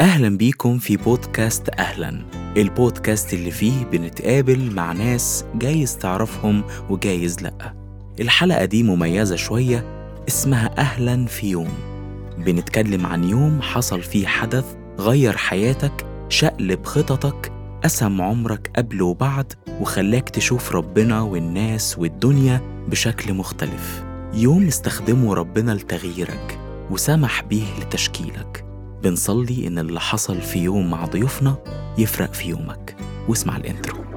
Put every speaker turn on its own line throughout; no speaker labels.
أهلا بيكم في بودكاست أهلا البودكاست اللي فيه بنتقابل مع ناس جايز تعرفهم وجايز لأ. الحلقة دي مميزة شوية اسمها أهلا في يوم. بنتكلم عن يوم حصل فيه حدث غير حياتك شقلب خططك قسم عمرك قبل وبعد وخلاك تشوف ربنا والناس والدنيا بشكل مختلف. يوم استخدمه ربنا لتغييرك وسمح بيه لتشكيلك. بنصلي إن اللي حصل في يوم مع ضيوفنا يفرق في يومك. واسمع الإنترو.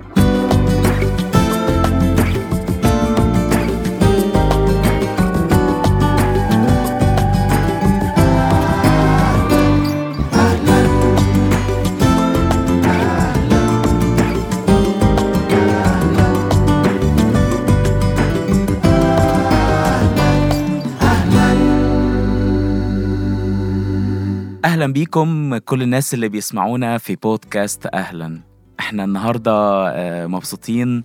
أهلا بيكم كل الناس اللي بيسمعونا في بودكاست أهلا. إحنا النهارده آه، مبسوطين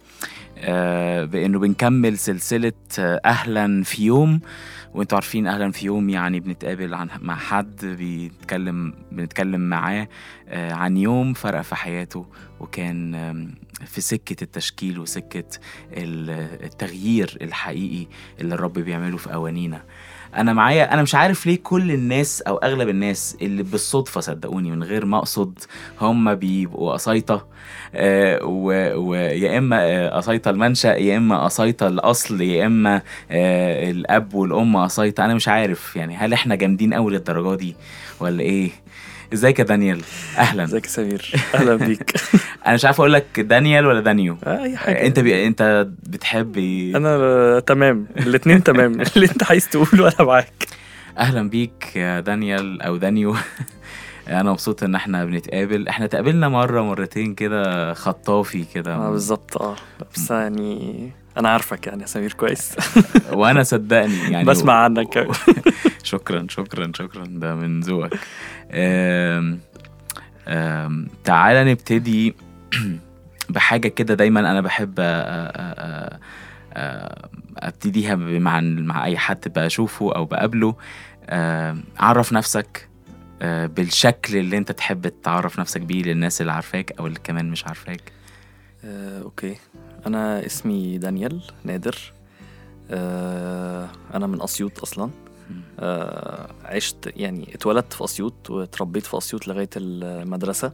آه، بإنه بنكمل سلسلة آه، أهلا في يوم. وإنتوا عارفين أهلا في يوم يعني بنتقابل عن مع حد بيتكلم بنتكلم معاه عن يوم فرق في حياته. وكان في سكة التشكيل وسكة ال- التغيير الحقيقي اللي الرب بيعمله في أوانينا. أنا معايا أنا مش عارف ليه كل الناس أو أغلب الناس اللي بالصدفة صدقوني من غير ما أقصد هم بيبقوا قصايطه آه، ويا إما آه، قصايطه المنشأ يا إما قصايطه الأصل يا إما آه، الأب والأم قصايطه أنا مش عارف يعني هل إحنا جامدين قوي للدرجة دي ولا إيه؟ إزيك يا دانيال؟ أهلا.
إزيك يا سمير؟ أهلا بيك.
أنا مش عارف أقول لك دانيال ولا دانيو.
آه، أي حاجة.
أنت بي... أنت بتحب
أنا آه، تمام. الاثنين تمام. اللي أنت عايز تقوله أنا معاك.
أهلا بيك يا دانيال أو دانيو. أنا مبسوط إن إحنا بنتقابل. إحنا تقابلنا مرة مرتين كده خطافي كده.
آه بالظبط. آه. بس يعني أنا عارفك يعني يا سمير كويس.
وأنا صدقني يعني
بسمع عنك
شكرا شكرا شكرا. ده من ذوقك. تعالى نبتدي بحاجة كده دايما أنا بحب أبتديها مع مع أي حد بشوفه أو بقابله. عرف نفسك آه، بالشكل اللي أنت تحب تعرف نفسك بيه للناس اللي عارفاك أو اللي كمان مش عارفاك.
آه، أوكي. أنا اسمي دانيال نادر. آه، أنا من أسيوط أصلا. آه، عشت يعني اتولدت في أسيوط واتربيت في أسيوط لغاية المدرسة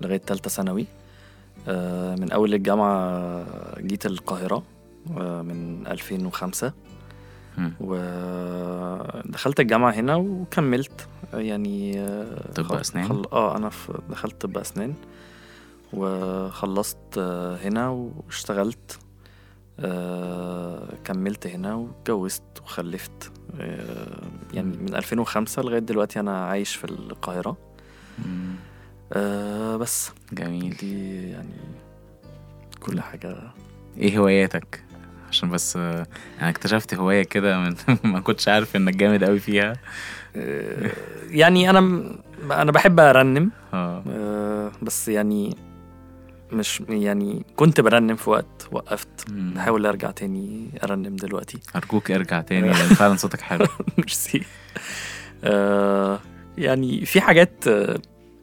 لغاية ثالثه ثانوي. آه، من أول الجامعة جيت القاهرة آه، من 2005
مم.
ودخلت الجامعة هنا وكملت. يعني آه،
طب
خل-؟ خل... آه أنا في دخلت طب أسنان. وخلصت آه، هنا واشتغلت آه، كملت هنا واتجوزت وخلفت آه، يعني من 2005 لغاية دلوقتي أنا عايش في القاهرة. بس.
جميل.
دي يعني كل حاجة.
إيه هواياتك؟ عشان بس أنا اكتشفت هواية كده من ما كنتش عارف إنك جامد قوي فيها.
يعني أنا م- أنا بحب آه، بس يعني مش يعني كنت برنم في وقت وقفت. بحاول أرجع تاني أرنم دلوقتي.
أرجوك ارجع تاني لأن فعلا صوتك حلو.
ميرسي. آه يعني في حاجات آه،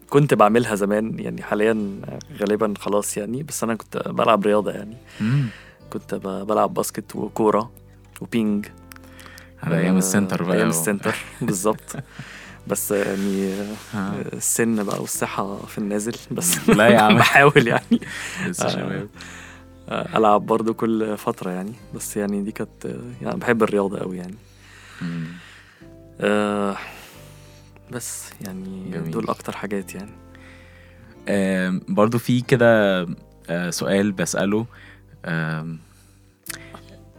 كنت بعملها زمان يعني حاليا غالبا خلاص يعني بس أنا كنت بلعب رياضة يعني.
مم.
كنت بلعب basket وكورة و ping.
على أيام
آه،
ال center بقى
أيام
ال
center بالظبط. بس يعني آه،
آه.
السن بقى والصحة في النازل بس
لا يا عم.
بحاول يعني
لسه
آه.
شباب
آه، ألعب برضو كل فترة يعني بس يعني دي كانت آه، يعني بحب الرياضة قوي يعني
مم.
آه بس يعني
جميل.
دول أكتر حاجات يعني
آم، برضو في كده آه، سؤال بسأله آم،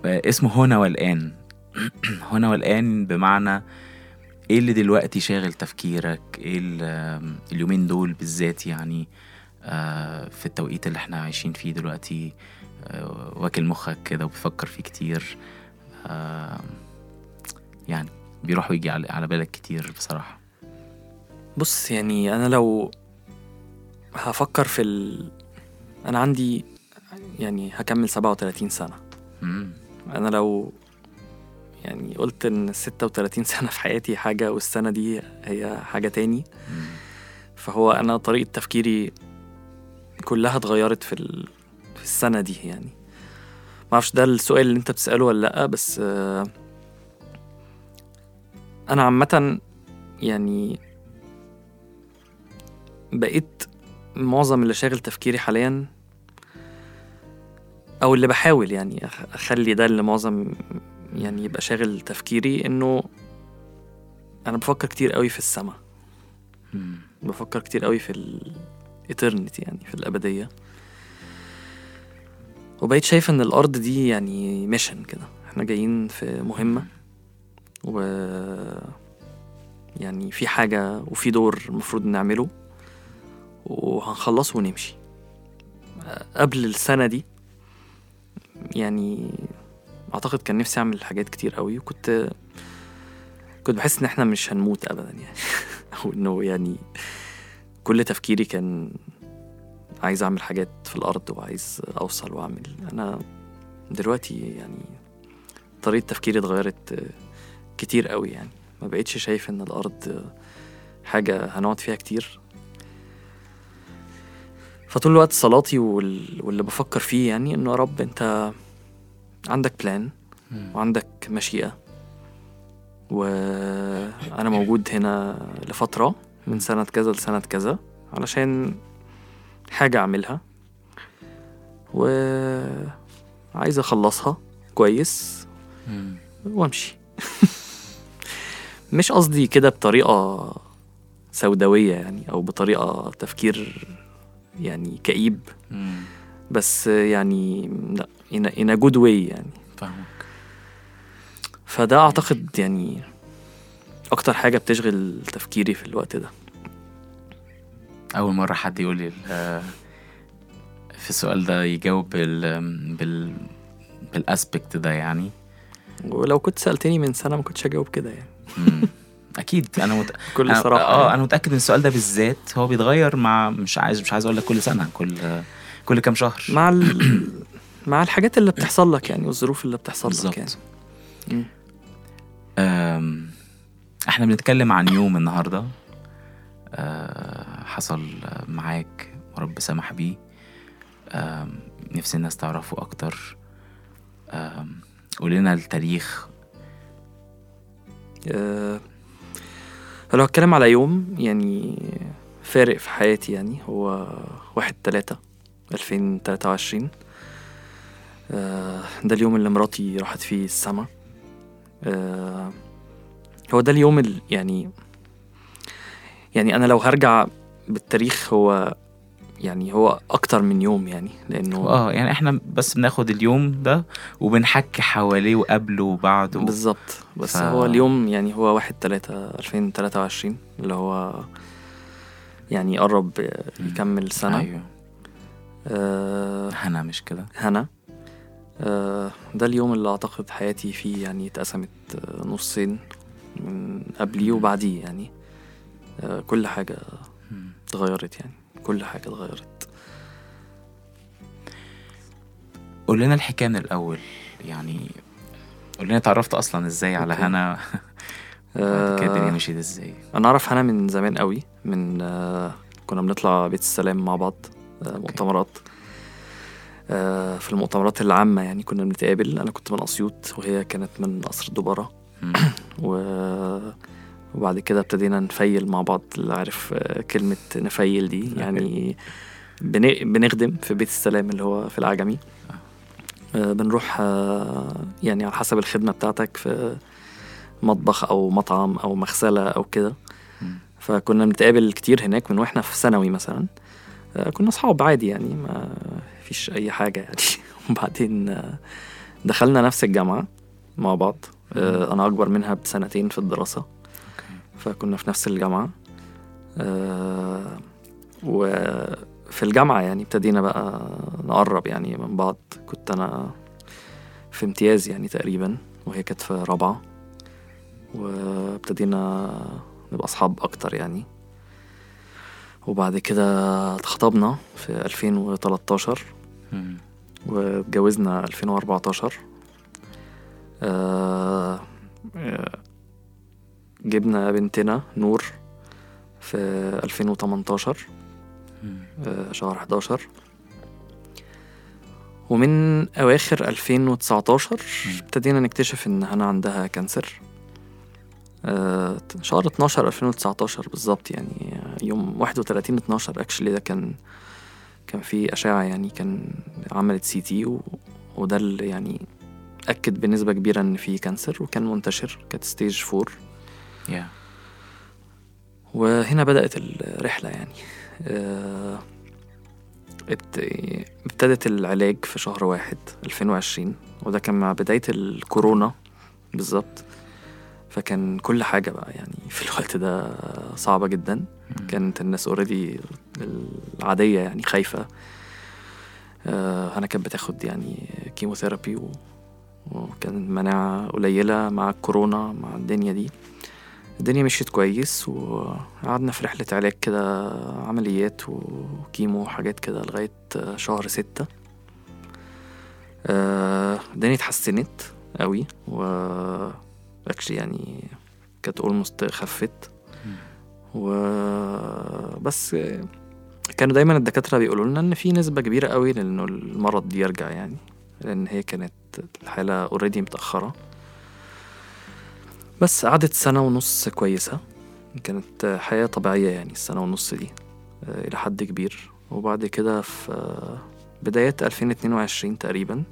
آه، اسمه هنا والآن هنا والآن بمعنى إيه اللي دلوقتي شاغل تفكيرك؟ إيه اليومين دول بالذات يعني آه، في التوقيت اللي إحنا عايشين فيه دلوقتي آه، واكل مخك كده وبتفكر فيه كتير يعني بيروح ويجي على على بالك كتير بصراحة.
بص يعني أنا لو هفكر في ال... أنا عندي يعني هكمل 37 سنة.
مم.
أنا لو يعني قلت إن 36 سنة في حياتي حاجة والسنة دي هي حاجة تاني. فهو أنا طريقة تفكيري كلها اتغيرت في ال... في السنة دي يعني ما أعرفش ده السؤال اللي أنت بتسأله ولا لأ بس آه، أنا عامة يعني بقيت معظم اللي شاغل تفكيري حاليا أو اللي بحاول يعني أخلي ده اللي معظم يعني يبقى شاغل تفكيري إنه أنا بفكر كتير قوي في السما. بفكر كتير قوي في الاترنتي يعني في الأبدية. وبقيت شايف إن الأرض دي يعني ميشن كده. إحنا جايين في مهمة. و يعني في حاجة وفي دور المفروض نعمله. وهنخلصه ونمشي. قبل السنة دي يعني أعتقد كان نفسي أعمل حاجات كتير قوي وكنت كنت بحس إن إحنا مش هنموت ابدا يعني. أو إنه يعني كل تفكيري كان عايز أعمل حاجات في الأرض وعايز أوصل وأعمل. أنا دلوقتي يعني طريقة تفكيري اتغيرت كتير قوي يعني. ما بقيتش شايف إن الأرض حاجة هنقعد فيها كتير. فطول الوقت صلاتي وال... واللي بفكر فيه يعني إنه يا رب أنت عندك بلان. وعندك مشيئة وأنا موجود هنا لفترة من سنة كذا لسنة كذا علشان حاجة أعملها وعايز أخلصها كويس. وأمشي مش قصدي كده بطريقة سوداوية يعني أو بطريقة تفكير يعني كئيب. بس يعني لا in a, in a good way يعني.
فاهمك.
فده أعتقد يعني أكتر حاجة بتشغل تفكيري في الوقت ده.
أول مرة حد يقول لي ال- في السؤال ده يجاوب بال بال بالأسبكت ده يعني.
ولو كنت سألتني من سنة ما كنتش هجاوب كده يعني.
أكيد. أنا مت... أنا-
صراحة
آه
يعني.
أنا متأكد إن السؤال ده بالذات هو بيتغير مع مش عايز مش عايز أقول لك كل سنة كل كل كام شهر.
مع ال... مع الحاجات اللي بتحصل لك يعني والظروف اللي بتحصل. لك يعني.
إحنا بنتكلم عن يوم النهارده. أه، حصل معاك ورب سمح بيه. نفسي الناس تعرفه أكتر. أم، قول لنا التاريخ.
آه، لو هتكلم على يوم يعني فارق في حياتي يعني. هو واحد تلاتة ألفين تلاتة وعشرين. آه، ده اليوم اللي مراتي راحت فيه السما. آه، هو ده اليوم ال- يعني يعني أنا لو هرجع بالتاريخ هو يعني هو أكتر من يوم يعني لأنه
آه يعني إحنا بس بناخد اليوم ده وبنحكي حواليه وقبله وبعده.
بالظبط. بس
ف-
هو اليوم يعني هو واحد تلاتة ألفين تلاتة وعشرين اللي هو يعني قرب يكمل سنة.
أيوه.
آه
هنا مش كده؟
هنا. آه ده اليوم اللي أعتقد حياتي فيه يعني اتقسمت آه، نصين من قبليه وبعديه يعني. آه كل حاجة. اتغيرت يعني كل حاجة اتغيرت.
قول لنا الحكاية من الأول يعني. قول لنا اتعرفت أصلا إزاي على
أوكي.
هنا؟ كده الدنيا
آه
مشيت إزاي؟
أنا أعرف هنا من زمان قوي من آه كنا بنطلع بيت السلام مع بعض آه مؤتمرات. آه في المؤتمرات العامة يعني كنا بنتقابل. أنا كنت من أسيوط وهي كانت من قصر
مم.
و... وبعد كده ابتدينا نفيل مع بعض. اللي عارف آه، كلمة نفيل دي يعني بن... بنخدم في بيت السلام اللي هو في العجمي. آه، بنروح آه، يعني على حسب الخدمة بتاعتك في مطبخ أو مطعم أو مغسلة أو كده. فكنا بنتقابل كتير هناك من وإحنا في ثانوي مثلا. آه، كنا أصحاب عادي يعني ما فيش أي حاجة يعني. وبعدين دخلنا نفس الجامعة مع بعض. آه، أنا أكبر منها بسنتين في الدراسة.
أوكي.
فكنا في نفس الجامعة. آه، وفي الجامعة يعني ابتدينا بقى نقرب يعني من بعض. كنت أنا في امتياز يعني تقريبا وهي كانت في رابعة. وابتدينا نبقى أصحاب أكتر يعني. وبعد كده اتخطبنا في 2013
مم.
واتجوزنا 2014 آه، آه، جبنا بنتنا نور في 2018
مم.
آه، شهر 11 ومن أواخر 2019
مم.
ابتدينا نكتشف إن هنا عندها cancer آه، شهر 12 2019 بالظبط يعني يوم 31 12 actually ده كان كان في أشعة يعني كان عملت CT وده اللي يعني أكد بنسبة كبيرة إن في cancer وكان منتشر كانت stage four
yeah.
وهنا بدأت الرحلة يعني آه، ابت- ابتدت العلاج في شهر واحد 2020 وده كان مع بداية الكورونا بالظبط فكان كل حاجة بقى يعني في الوقت ده صعبة جدا. كانت الناس already العادية يعني خايفة. آه، أنا كانت بتاخد يعني chemotherapy و... وكان المناعة قليلة مع الكورونا مع الدنيا دي. الدنيا مشيت كويس وقعدنا في رحلة علاج كده عمليات وكيمو وحاجات كده لغاية شهر ستة. آه، الدنيا اتحسنت قوي و يعني كانت اولموست خفت. و بس كانوا دايما الدكاترة بيقولوا لنا إن في نسبة كبيرة قوي لإنه المرض يرجع يعني لأن هي كانت الحالة اوريدي متأخرة. بس قعدت سنة ونص كويسة. كانت حياة طبيعية يعني السنة ونص دي آه، إلى حد كبير. وبعد كده في بداية 2022 تقريبا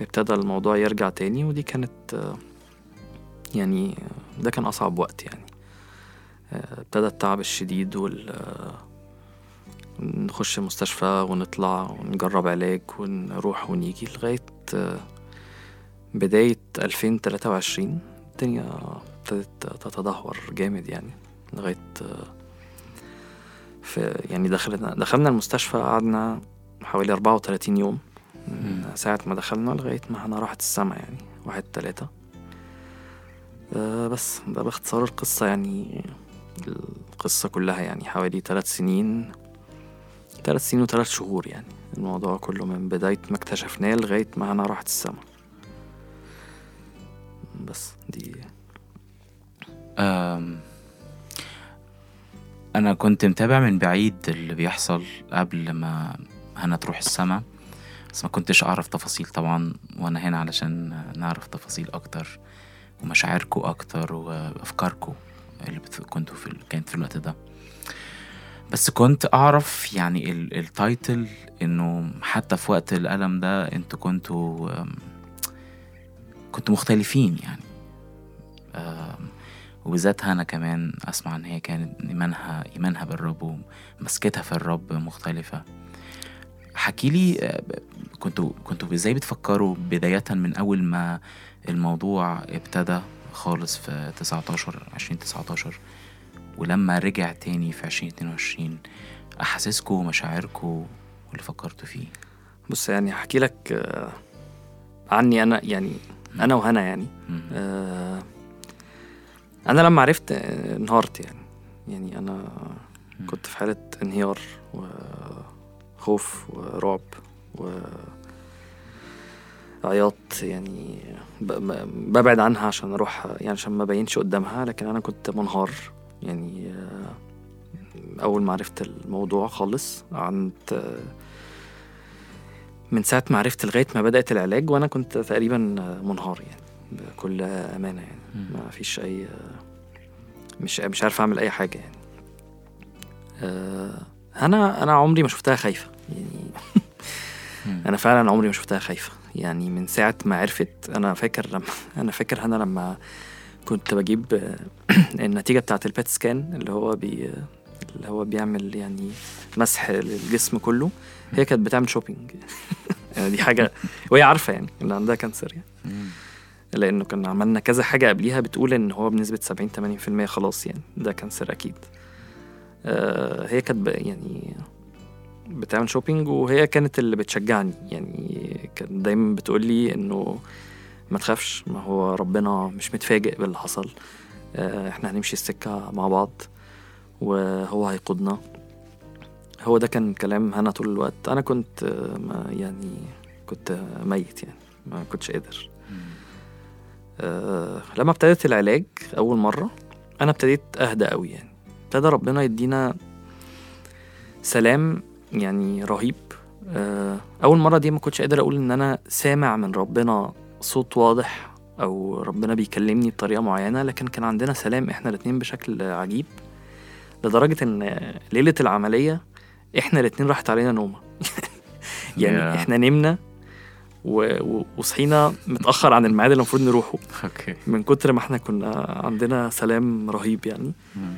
ابتدى الموضوع يرجع تاني ودي كانت آه، يعني ده كان أصعب وقت يعني. ابتدى التعب الشديد وال نخش المستشفى ونطلع ونجرب علاج ونروح ونيجي لغاية آه، بداية 2023 الدنيا ابتدت تتدهور جامد يعني لغاية آه، في يعني دخلنا دخلنا المستشفى قعدنا حوالي 34 يوم من ساعة ما دخلنا لغاية ما إحنا راحت السما يعني واحد تلاتة. آه بس ده باختصار القصة يعني. القصة كلها يعني حوالي ثلاث سنين ثلاث سنين وثلاث شهور يعني. الموضوع كله من بداية ما اكتشفناه لغاية ما أنا راحت السما. بس دي.
أم، أنا كنت متابع من بعيد اللي بيحصل قبل ما هنا تروح السما بس ما كنتش أعرف تفاصيل طبعا وأنا هنا علشان نعرف تفاصيل أكتر ومشاعركم أكتر وأفكاركم اللي. كنتوا في ال... كانت في الوقت ده. بس كنت أعرف يعني ال... التايتل إنه حتى في وقت الألم ده أنتوا كنتوا كنتوا مختلفين يعني. وبالذات هنا كمان أسمع إن هي كانت إيمانها إيمانها بالرب ومسكتها في الرب مختلفة. حكي لي آه، كنتوا كنتوا إزاي بتفكروا بداية من أول ما الموضوع ابتدى؟ خالص في 19 2019 ولما رجع تاني في 2022 احاسيسكم ومشاعركم واللي فكرتوا فيه.
بص يعني هحكي لك آه، عني أنا يعني أنا وهنا يعني. آه، أنا لما عرفت آه، انهارت يعني. يعني أنا كنت في حالة انهيار وخوف ورعب وعياط يعني ببعد عنها عشان أروح يعني عشان ما بينش قدامها لكن أنا كنت منهار. يعني آه، أول ما عرفت الموضوع خالص قعدت آه، من ساعة ما عرفت لغاية ما بدأت العلاج وأنا كنت تقريبا منهار يعني بكل أمانة يعني. ما فيش أي مش مش عارف أعمل أي حاجة يعني. آه، أنا أنا عمري ما شفتها خايفة يعني. أنا فعلا عمري ما شفتها خايفة. يعني من ساعة ما عرفت أنا فاكر لما أنا فاكر أنا لما كنت بجيب النتيجة بتاعة ال PET scan اللي هو بي اللي هو بيعمل يعني مسح للجسم كله هي كانت بتعمل shopping يعني دي حاجة وهي عارفة يعني إن عندها cancer يعني. لأنه كنا عملنا كذا حاجة قبليها بتقول إن هو بنسبة 70 80% خلاص يعني ده cancer أكيد. آه هي كانت يعني بتعمل shopping وهي كانت اللي بتشجعني. يعني كانت دايما بتقول لي إنه ما تخافش ما هو ربنا مش متفاجئ باللي حصل. آه إحنا هنمشي السكة مع بعض وهو هيقودنا. هو ده كان كلام هنا طول الوقت. أنا كنت آه، ما يعني كنت ميت يعني ما كنتش قادر. أه لما ابتدت العلاج أول مرة أنا ابتديت أهدى قوي يعني. ابتدى ربنا يدينا سلام يعني رهيب. آه، أول مرة دي ما كنتش قادر أقول إن أنا سامع من ربنا صوت واضح أو ربنا بيكلمني بطريقة معينة لكن كان عندنا سلام إحنا الاتنين بشكل عجيب لدرجة إن ليلة العملية إحنا الاتنين راحت علينا نومة. يعني
يا.
إحنا نمنا و- وصحينا متأخر عن الميعاد اللي المفروض نروحه.
okay.
من كتر ما إحنا كنا عندنا سلام رهيب يعني.
مم.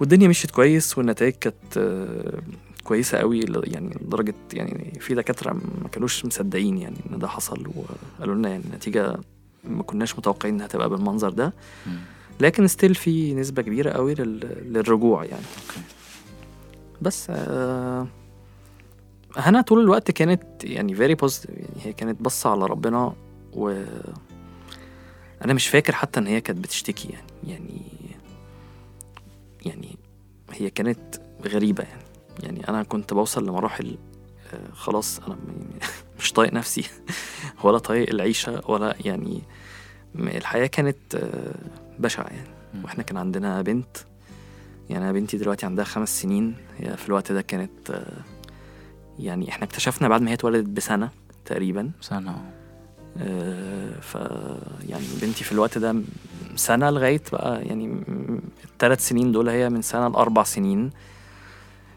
والدنيا مشيت كويس والنتائج كانت آه، كويسة قوي يعني لدرجة يعني في دكاترة ما كانوش مصدقين يعني إن ده حصل وقالوا لنا يعني النتيجة ما كناش متوقعين إنها تبقى بالمنظر ده. لكن still في نسبة كبيرة قوي لل- للرجوع يعني. بس آه، هنا طول الوقت كانت يعني very positive يعني هي كانت باصة على ربنا و أنا مش فاكر حتى إن هي كانت بتشتكي يعني يعني يعني هي كانت غريبة يعني. يعني أنا كنت بوصل لمراحل آه، خلاص أنا م- مش طايق نفسي ولا طايق العيشة ولا يعني الحياة كانت آه، بشعة يعني.
مم.
وإحنا كان عندنا بنت يعني أنا بنتي دلوقتي عندها خمس سنين هي في الوقت ده كانت آه، يعني إحنا اكتشفنا بعد ما هي اتولدت بسنة تقريبا.
سنة.
ف يعني بنتي في الوقت ده سنة لغاية بقى يعني الثلاث سنين دول هي من سنة لأربع سنين.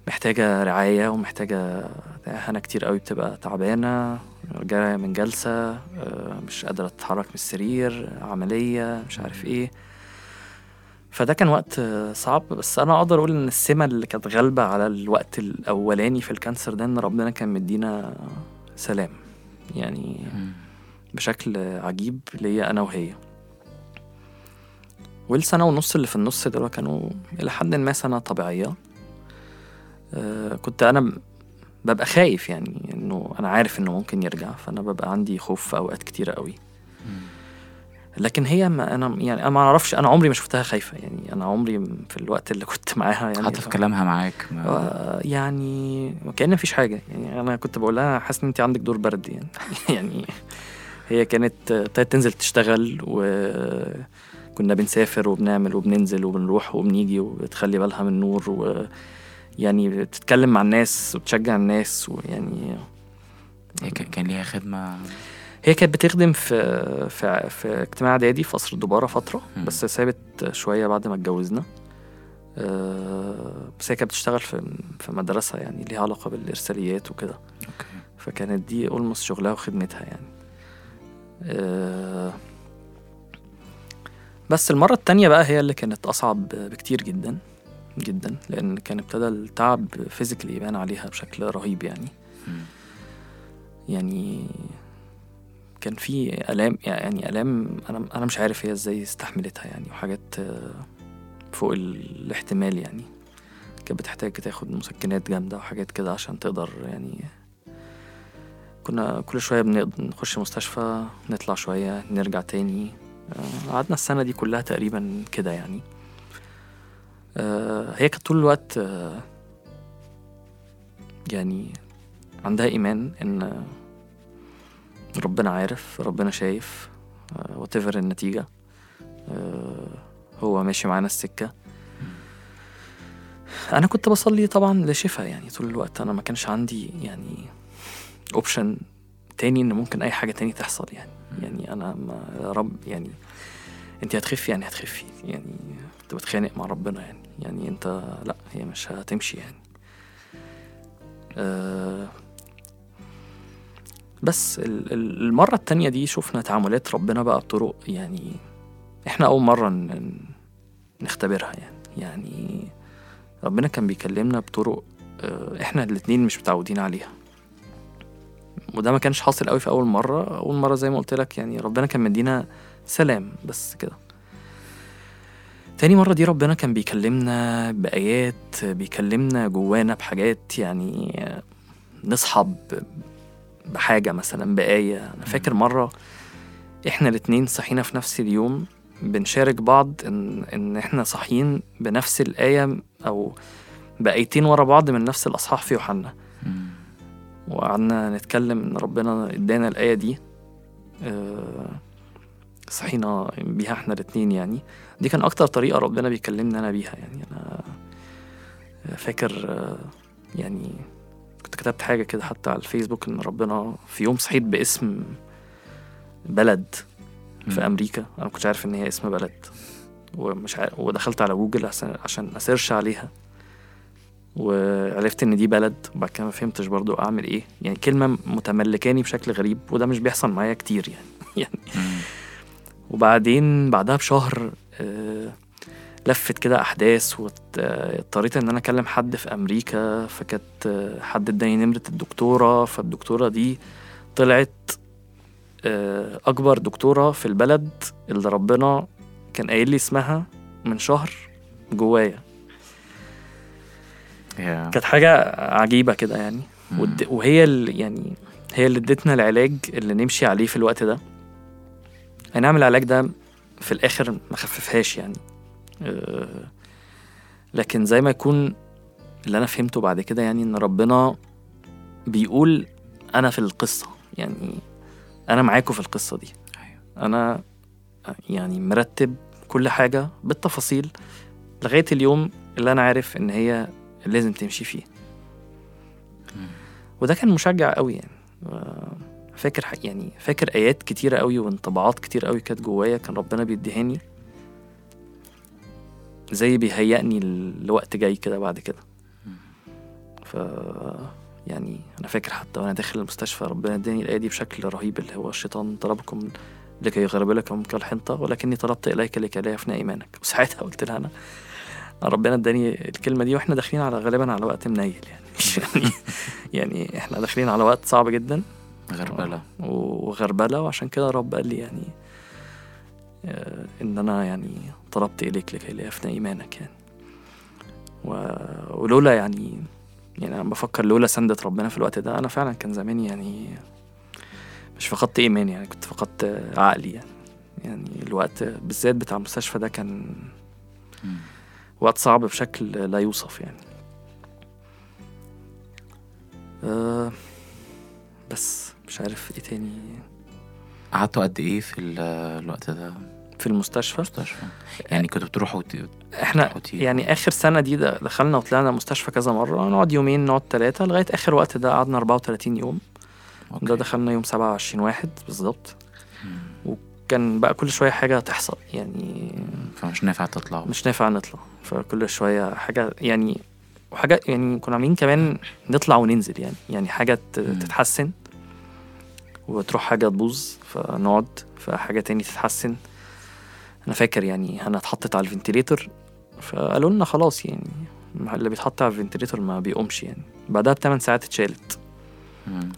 محتاجة رعاية ومحتاجة هنا كتير قوي بتبقى تعبانة جاية من جلسة آه، مش قادرة تتحرك من السرير عملية مش عارف إيه. فده كان وقت صعب بس أنا أقدر أقول إن السمة اللي كانت غالبة على الوقت الأولاني في الكانسر ده إن ربنا كان مدينا سلام. يعني. بشكل عجيب ليا أنا وهي. والسنة ونص اللي في النص دول كانوا إلى حد ما سنة طبيعية. كنت أنا ب- ببقى خايف يعني إنه أنا عارف إنه ممكن يرجع فأنا ببقى عندي خوف في أوقات كتيرة قوي. لكن هي ما أنا يعني أنا ما أعرفش أنا عمري ما شفتها خايفة يعني أنا عمري في الوقت اللي كنت معاها يعني
حتى في كلامها معاك ما-
آه، يعني كأن مفيش حاجة يعني أنا كنت بقول لها حاسس إن أنت عندك دور برد يعني يعني هي كانت ابتدت تنزل تشتغل وكنا بنسافر وبنعمل وبننزل وبنروح وبنيجي وبتخلي بالها من نور و يعني بتتكلم مع الناس وتشجع الناس ويعني
هي كان ليها خدمة.
هي كانت بتخدم في في في اجتماع اعدادي في قصر الدبارة فترة
مم.
بس سابت شوية بعد ما اتجوزنا. آه، بس هي كانت بتشتغل في في مدرسة يعني ليها علاقة بالإرساليات وكده. فكانت دي almost شغلها وخدمتها يعني. آه، بس المرة التانية بقى هي اللي كانت أصعب بكتير جدا. جدا لأن كان ابتدى التعب physically يبان عليها بشكل رهيب يعني. يعني كان في آلام يعني آلام أنا أنا مش عارف هي إزاي استحملتها يعني وحاجات فوق الاحتمال يعني. كانت بتحتاج تاخد مسكنات جامدة وحاجات كده عشان تقدر يعني كنا كل شوية بنقد- نخش مستشفى نطلع شوية نرجع تاني. آه، قعدنا السنة دي كلها تقريبا كده يعني. هي كانت طول الوقت آه، يعني عندها إيمان إن ربنا عارف ربنا شايف whatever النتيجة آه، هو ماشي معانا السكة. أنا كنت بصلي طبعا لشفاء يعني طول الوقت. أنا ما كانش عندي يعني option تاني إن ممكن أي حاجة تاني تحصل يعني. يعني أنا ما رب يعني انت هتخفي يعني هتخفي. يعني كنت بتخانق مع ربنا يعني. يعني انت لا هي مش هتمشي يعني. أه بس ال- ال- المرة التانية دي شفنا تعاملات ربنا بقى بطرق يعني إحنا أول مرة نختبرها يعني. يعني ربنا كان بيكلمنا بطرق آه، إحنا الاتنين مش متعودين عليها. وده ما كانش حاصل قوي في أول مرة. أول مرة زي ما قلت لك يعني ربنا كان مدينا سلام بس كده. تاني مرة دي ربنا كان بيكلمنا بآيات بيكلمنا جوانا بحاجات يعني نصحى بحاجة مثلا بآية. أنا فاكر مرة إحنا الاتنين صحينا في نفس اليوم بنشارك بعض إن, إن إحنا صاحيين بنفس الآية أو بآيتين ورا بعض من نفس الأصحاح في يوحنا. وقعدنا نتكلم إن ربنا إدانا الآية دي. آه، صحينا بيها إحنا الاتنين يعني. دي كان أكتر طريقة ربنا بيكلمنا أنا بيها يعني. أنا فاكر يعني كنت كتبت حاجة كده حتى على الفيسبوك إن ربنا في يوم صحيت باسم بلد في أنا ما كنتش عارف إن هي اسم بلد. ومش عارف ودخلت على جوجل عشان أسيرش عليها. وعرفت إن دي بلد. وبعد كده ما فهمتش برضو أعمل إيه. يعني كلمة متملكاني بشكل غريب. وده مش بيحصل معايا كتير يعني. يعني. وبعدين بعدها بشهر آه، لفت كده أحداث واضطريت إن أنا أكلم حد في أمريكا فكانت آه، حد إداني نمرة الدكتورة فالدكتورة دي طلعت آه، أكبر دكتورة في البلد اللي ربنا كان قايل لي اسمها من شهر جوايا
يا.
كانت حاجة عجيبة كده يعني. ود- وهي اللي يعني هي اللي ادتنا العلاج اللي نمشي عليه في الوقت ده أي نعم العلاج ده في الآخر ما خففهاش يعني أه لكن زي ما يكون اللي أنا فهمته بعد كده يعني إن ربنا بيقول أنا في القصة يعني أنا معاكم في القصة دي
أيوة.
أنا يعني مرتب كل حاجة بالتفاصيل لغاية اليوم اللي أنا عارف إن هي لازم تمشي فيه. وده كان مشجع قوي يعني و- فاكر يعني فاكر آيات كتيرة قوي وانطباعات كتير قوي كانت جوايا كان ربنا بيديهاني. زي بيهيئني لوقت جاي كده بعد كده. ف يعني أنا فاكر حتى وأنا داخل المستشفى ربنا اداني الآية دي بشكل رهيب اللي هو الشيطان طلبكم لكي يغرب لكم كالحنطة ولكني طلبت إليك لكي لا يفنى إيمانك. وساعتها قلت لها أنا ربنا اداني الكلمة دي وإحنا داخلين على غالبا على وقت منيل يعني يعني. يعني إحنا داخلين على وقت صعب جدا.
غربله
وغربله وعشان كده رب قال لي يعني آه، إن أنا يعني طلبت إليك لكي لا يفنى إيمانك يعني. و... ولولا يعني يعني أنا بفكر لولا سندة ربنا في الوقت ده أنا فعلا كان زماني يعني مش فقدت ايماني يعني كنت فقدت عقلي يعني. يعني الوقت بالذات بتاع المستشفى ده كان. وقت صعب بشكل لا يوصف يعني. أه بس. مش عارف إيه تاني.
قعدتوا قد إيه في ال- الوقت ده؟
في المستشفى؟
مستشفى. يعني كنتوا بتروحوا وت- إحنا؟
يعني آخر سنة دي دخلنا وطلعنا مستشفى كذا مرة نقعد يومين نقعد ثلاثة لغاية آخر وقت ده قعدنا 34 يوم.
أوكي.
ده دخلنا يوم 27 واحد بالظبط.
مم.
كان بقى كل شوية حاجة تحصل يعني
فمش نافع تطلعوا
مش نافع نطلع. فكل شوية حاجة يعني وحاجة يعني كنا عاملين كمان نطلع وننزل يعني يعني
حاجة.
تتحسن. وتروح حاجة تبوظ فنقعد فحاجة تاني تتحسن. أنا فاكر يعني هنا اتحطت على ال ventilator فقالوا لنا خلاص يعني اللي بيتحط على ال ventilator ما بيقومش يعني. بعدها بثمان ساعات اتشالت.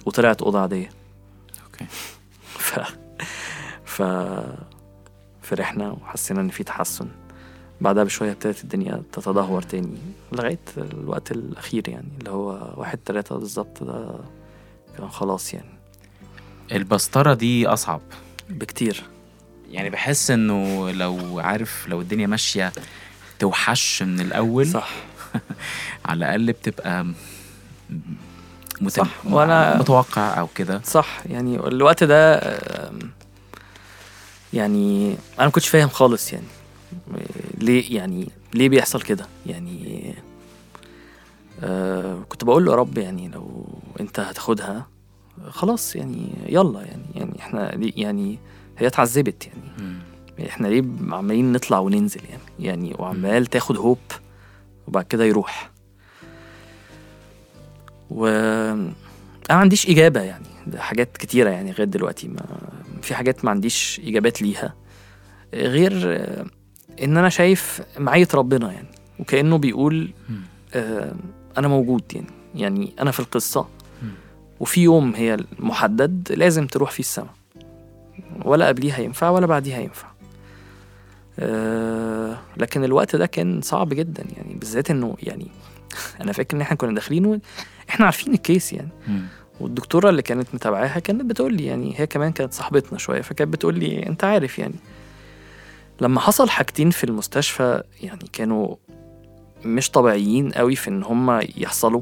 وطلعت أوضة عادية.
أوكي.
ف ف فرحنا وحسينا إن في تحسن. بعدها بشوية ابتدت الدنيا تتدهور تاني لغاية الوقت الأخير يعني اللي هو واحد تلاتة بالظبط ده كان خلاص يعني.
البسطرة دي أصعب.
بكتير.
يعني بحس إنه لو عارف لو الدنيا ماشية توحش من الأول
صح.
على الأقل بتبقى م- مت...
صح، وأنا-
متوقع أو كده.
صح. يعني الوقت ده يعني أنا ما كنتش فاهم خالص يعني. ليه يعني ليه بيحصل كده؟ يعني آه كنت بقول له يا رب يعني لو أنت هتاخدها خلاص يعني يلا يعني يعني إحنا يعني هي اتعذبت يعني. إحنا ليه عمالين نطلع وننزل يعني؟ يعني وعمال تاخد هوب وبعد كده يروح. و أنا ما عنديش إجابة يعني. ده حاجات كتيرة يعني لغاية دلوقتي ما في حاجات ما عنديش إجابات ليها. غير إن أنا شايف معية ربنا يعني. وكأنه بيقول. آه، أنا موجود يعني. يعني أنا في
القصة.
وفي يوم هي محدد لازم تروح فيه السما. ولا قبليها ينفع ولا بعديها ينفع أه لكن الوقت ده كان صعب جدا يعني بالذات إنه يعني أنا فاكر إن إحنا كنا داخلين إحنا عارفين الكيس يعني. والدكتورة اللي كانت متابعاها كانت بتقول لي يعني هي كمان كانت صاحبتنا شوية فكانت بتقول لي أنت عارف يعني لما حصل حاجتين في المستشفى يعني كانوا مش طبيعيين قوي في إن هم يحصلوا.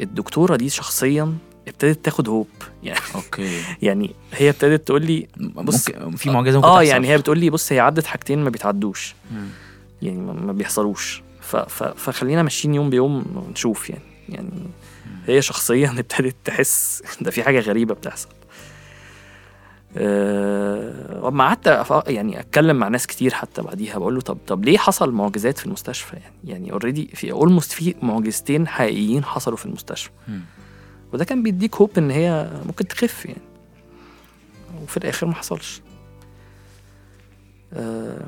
الدكتورة دي شخصيا ابتدت تاخد hope يعني
okay.
يعني هي ابتدت تقول لي بص-
ممكن في معجزه ممكن آه.
يعني هي بتقول لي بص هي عدت حاجتين ما بيتعدوش.
مم.
يعني ما بيحصلوش. ف ف فخلينا ماشيين يوم بيوم ونشوف يعني. يعني هي شخصيا ابتدت تحس ده في حاجة غريبة بتحصل. أه ما قعدت يعني أتكلم مع ناس كتير حتى بعديها بقول له طب طب ليه حصل معجزات في المستشفى؟ يعني يعني already في almost في معجزتين حقيقيين حصلوا في المستشفى.
مم.
وده كان بيديك هوب إن هي ممكن تخف يعني. وفي الآخر ما حصلش. آه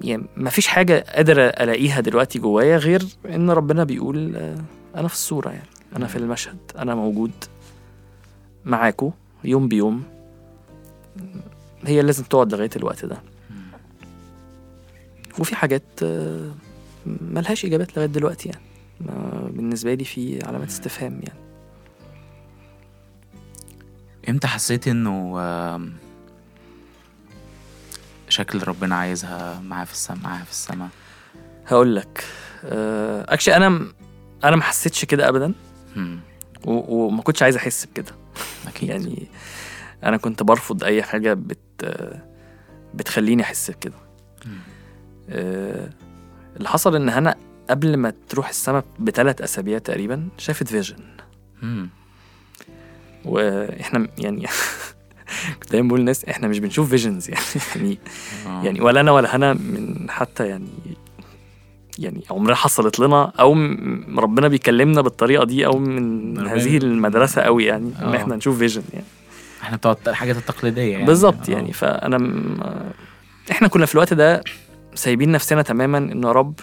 يعني ما فيش حاجة قادر ألاقيها دلوقتي جوايا غير إن ربنا بيقول آه أنا في الصورة يعني. أنا في المشهد. أنا موجود معاكو يوم بيوم. هي لازم تقعد لغاية الوقت ده. وفي حاجات آه ملهاش إجابات لغاية دلوقتي يعني. بالنسبة لي في علامات استفهام يعني.
إمتى حسيت انه شكل ربنا عايزها معاه في السما معاها في السما؟
هقول لك. اكشلي أنا م- أنا ما حسيتش كده ابدا. و- وما كنتش عايز أحس بكده.
أكيد.
يعني أنا كنت برفض أي حاجة بت بتخليني أحس بكده. آه، اللي حصل إن هنا قبل ما تروح السما بثلاث أسابيع تقريبا شافت
vision.
وإحنا يعني كنت دايما بقول للناس إحنا مش بنشوف visions يعني. يعني
آه.
يعني ولا أنا ولا هنا من حتى يعني يعني عمرها حصلت لنا أو ربنا بيكلمنا بالطريقة دي أو من
ربنا-
هذه المدرسة قوي يعني إن
آه.
إحنا نشوف vision يعني.
إحنا بتوع الحاجات التقليدية يعني.
بالظبط
آه.
يعني. فأنا م- إحنا كنا في الوقت ده سايبين نفسنا تماما إنه يا رب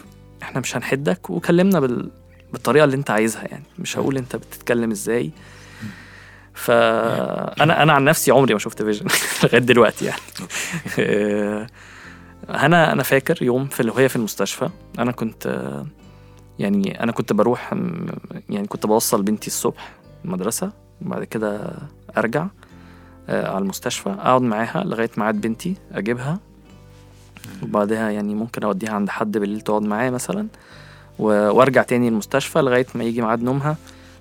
إحنا مش هنحدك وكلمنا بال... بالطريقة اللي أنت عايزها يعني. مش هقول أنت بتتكلم إزاي. فانا أنا عن نفسي عمري ما شفت فيجن لغاية دلوقتي يعني. آه، أنا أنا فاكر يوم في وهي في المستشفى أنا كنت آه، يعني أنا كنت بروح يعني كنت بوصل بنتي الصبح المدرسة وبعد كده أرجع آه، على المستشفى أقعد معاها لغاية ميعاد بنتي أجيبها وبعدها يعني ممكن أوديها عند حد بالليل تقعد معاه مثلا وأرجع تاني المستشفى لغاية ما يجي ميعاد نومها.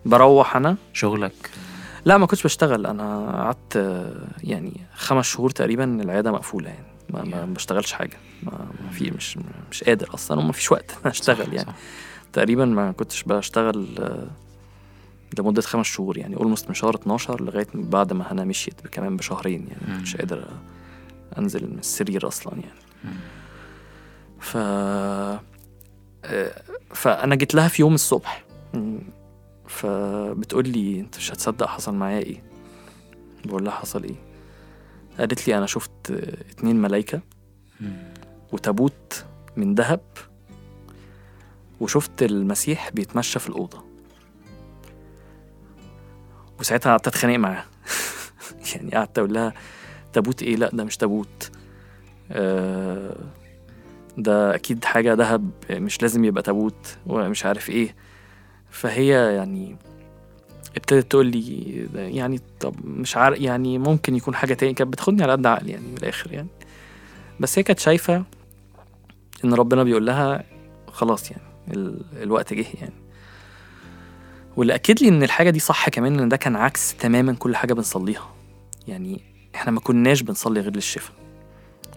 بروح أنا.
شغلك.
لا ما كنتش بشتغل أنا قعدت آه، يعني خمس شهور تقريبا العيادة مقفولة يعني ما, ما بشتغلش حاجة ما, ما في مش مش قادر أصلا وما فيش وقت اشتغل
صح،
يعني
صح.
تقريبا ما كنتش بشتغل آه، لمدة خمس شهور يعني اولموست من شهر 12 لغاية بعد ما أنا مشيت كمان بشهرين يعني
مم.
قادر أنزل من السرير أصلا يعني. ف آه، فأنا جيت لها في يوم الصبح. فبتقول لي انت مش هتصدق حصل معايا إيه؟ بقول لها حصل إيه؟ قالت لي أنا شفت اتنين
ملايكة.
وتابوت من ذهب وشفت المسيح بيتمشى في الأوضة. وساعتها قعدت أتخانق معاها. يعني قعدت أقول لها تابوت إيه؟ لأ ده مش تابوت. آه، ده أكيد حاجة ذهب مش لازم يبقى تابوت ومش عارف إيه. فهي يعني ابتدت تقول لي يعني طب مش عارف يعني ممكن يكون حاجة تاني كانت بتاخدني على قد عقلي يعني من الآخر يعني. بس هي كانت شايفة إن ربنا بيقول لها خلاص يعني ال... الوقت جه يعني. واللي أكد لي إن الحاجة دي صح كمان إن ده كان عكس تماما كل حاجة بنصليها. يعني إحنا ما كناش بنصلي غير للشفاء.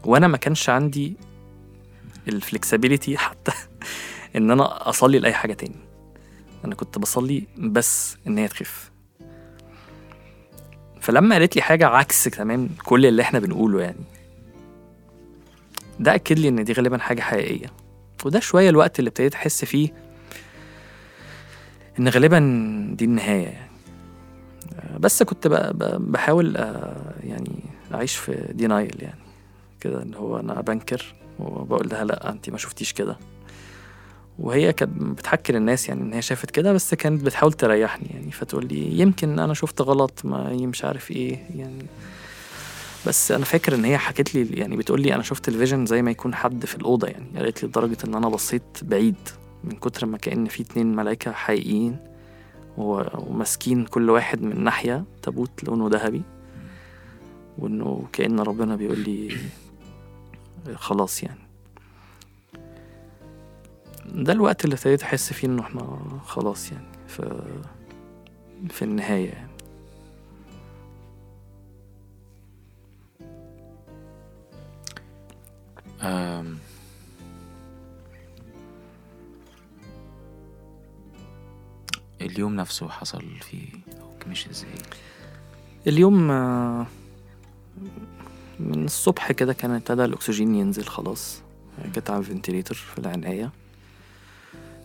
وأنا ما كانش عندي الفلكسبيليتي حتى إن أنا أصلي لأي حاجة تاني. أنا كنت بصلي بس إن هي تخف. فلما قالت لي حاجة عكس تمام كل اللي إحنا بنقوله يعني. ده أكد لي إن دي غالبا حاجة حقيقية. وده شوية الوقت اللي ابتديت أحس فيه إن غالبا دي النهاية يعني. بس كنت ب- ب- بحاول آه، يعني أعيش في دينايل يعني. كده إن هو أنا بنكر وبقول لها لأ أنت ما شفتيش كده. وهي كانت بتحكي للناس يعني إن هي شافت كده بس كانت بتحاول تريحني يعني فتقول لي يمكن أنا شفت غلط ما مش عارف إيه يعني. بس أنا فاكر إن هي حكت لي يعني بتقول لي أنا شفت الـ vision زي ما يكون حد في الأوضة يعني قالت لي لدرجة إن أنا بصيت بعيد من كتر ما كأن في اتنين ملايكة حقيقيين وماسكين كل واحد من ناحية تابوت لونه ذهبي وإنه كأن ربنا بيقول لي خلاص يعني. ده الوقت اللي ابتديت احس فيه انه إحنا خلاص يعني في في النهاية يعني.
أم، اليوم نفسه حصل فيه أو مش إزاي؟
اليوم آه، من الصبح كده كان ابتدى الأكسجين ينزل خلاص جت على الـ ventilator في العناية.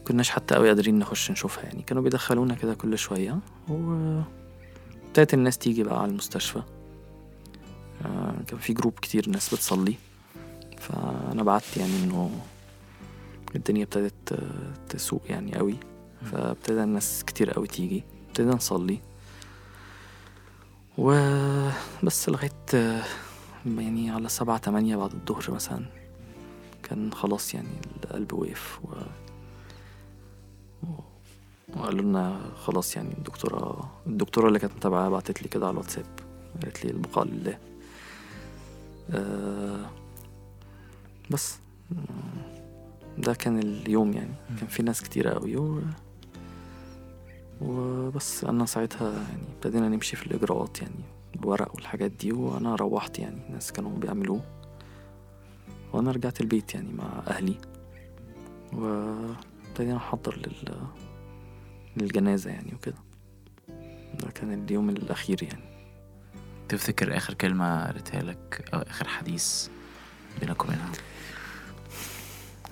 كناش حتى قوي قادرين نخش نشوفها يعني. كانوا بيدخلونا كده كل شوية وابتدت الناس تيجي بقى على المستشفى. آه، كان في group كتير ناس بتصلي. فأنا بعت يعني إنه الدنيا ابتدت تسوق يعني قوي فابتدى الناس كتير قوي تيجي. ابتدينا نصلي. وبس لغاية آه، يعني على سبعة تمانية بعد الظهر مثلا كان خلاص يعني القلب وقف و... و- وقالوا لنا خلاص يعني الدكتورة الدكتورة اللي كانت متابعة بعتت لي كده على الواتساب قالت لي البقاء لله. آه بس. ده كان اليوم يعني. كان في ناس كتيرة قوي و... وبس. أنا ساعتها يعني ابتدينا نمشي في الإجراءات يعني الورق والحاجات دي وأنا روحت يعني. الناس كانوا بيعملوه. وأنا رجعت البيت يعني مع أهلي. وابتدينا نحضر لل... للجنازة يعني وكده. ده كان اليوم الأخير يعني.
تفتكر آخر كلمة قالتها لك أو آخر حديث بينك وبينها؟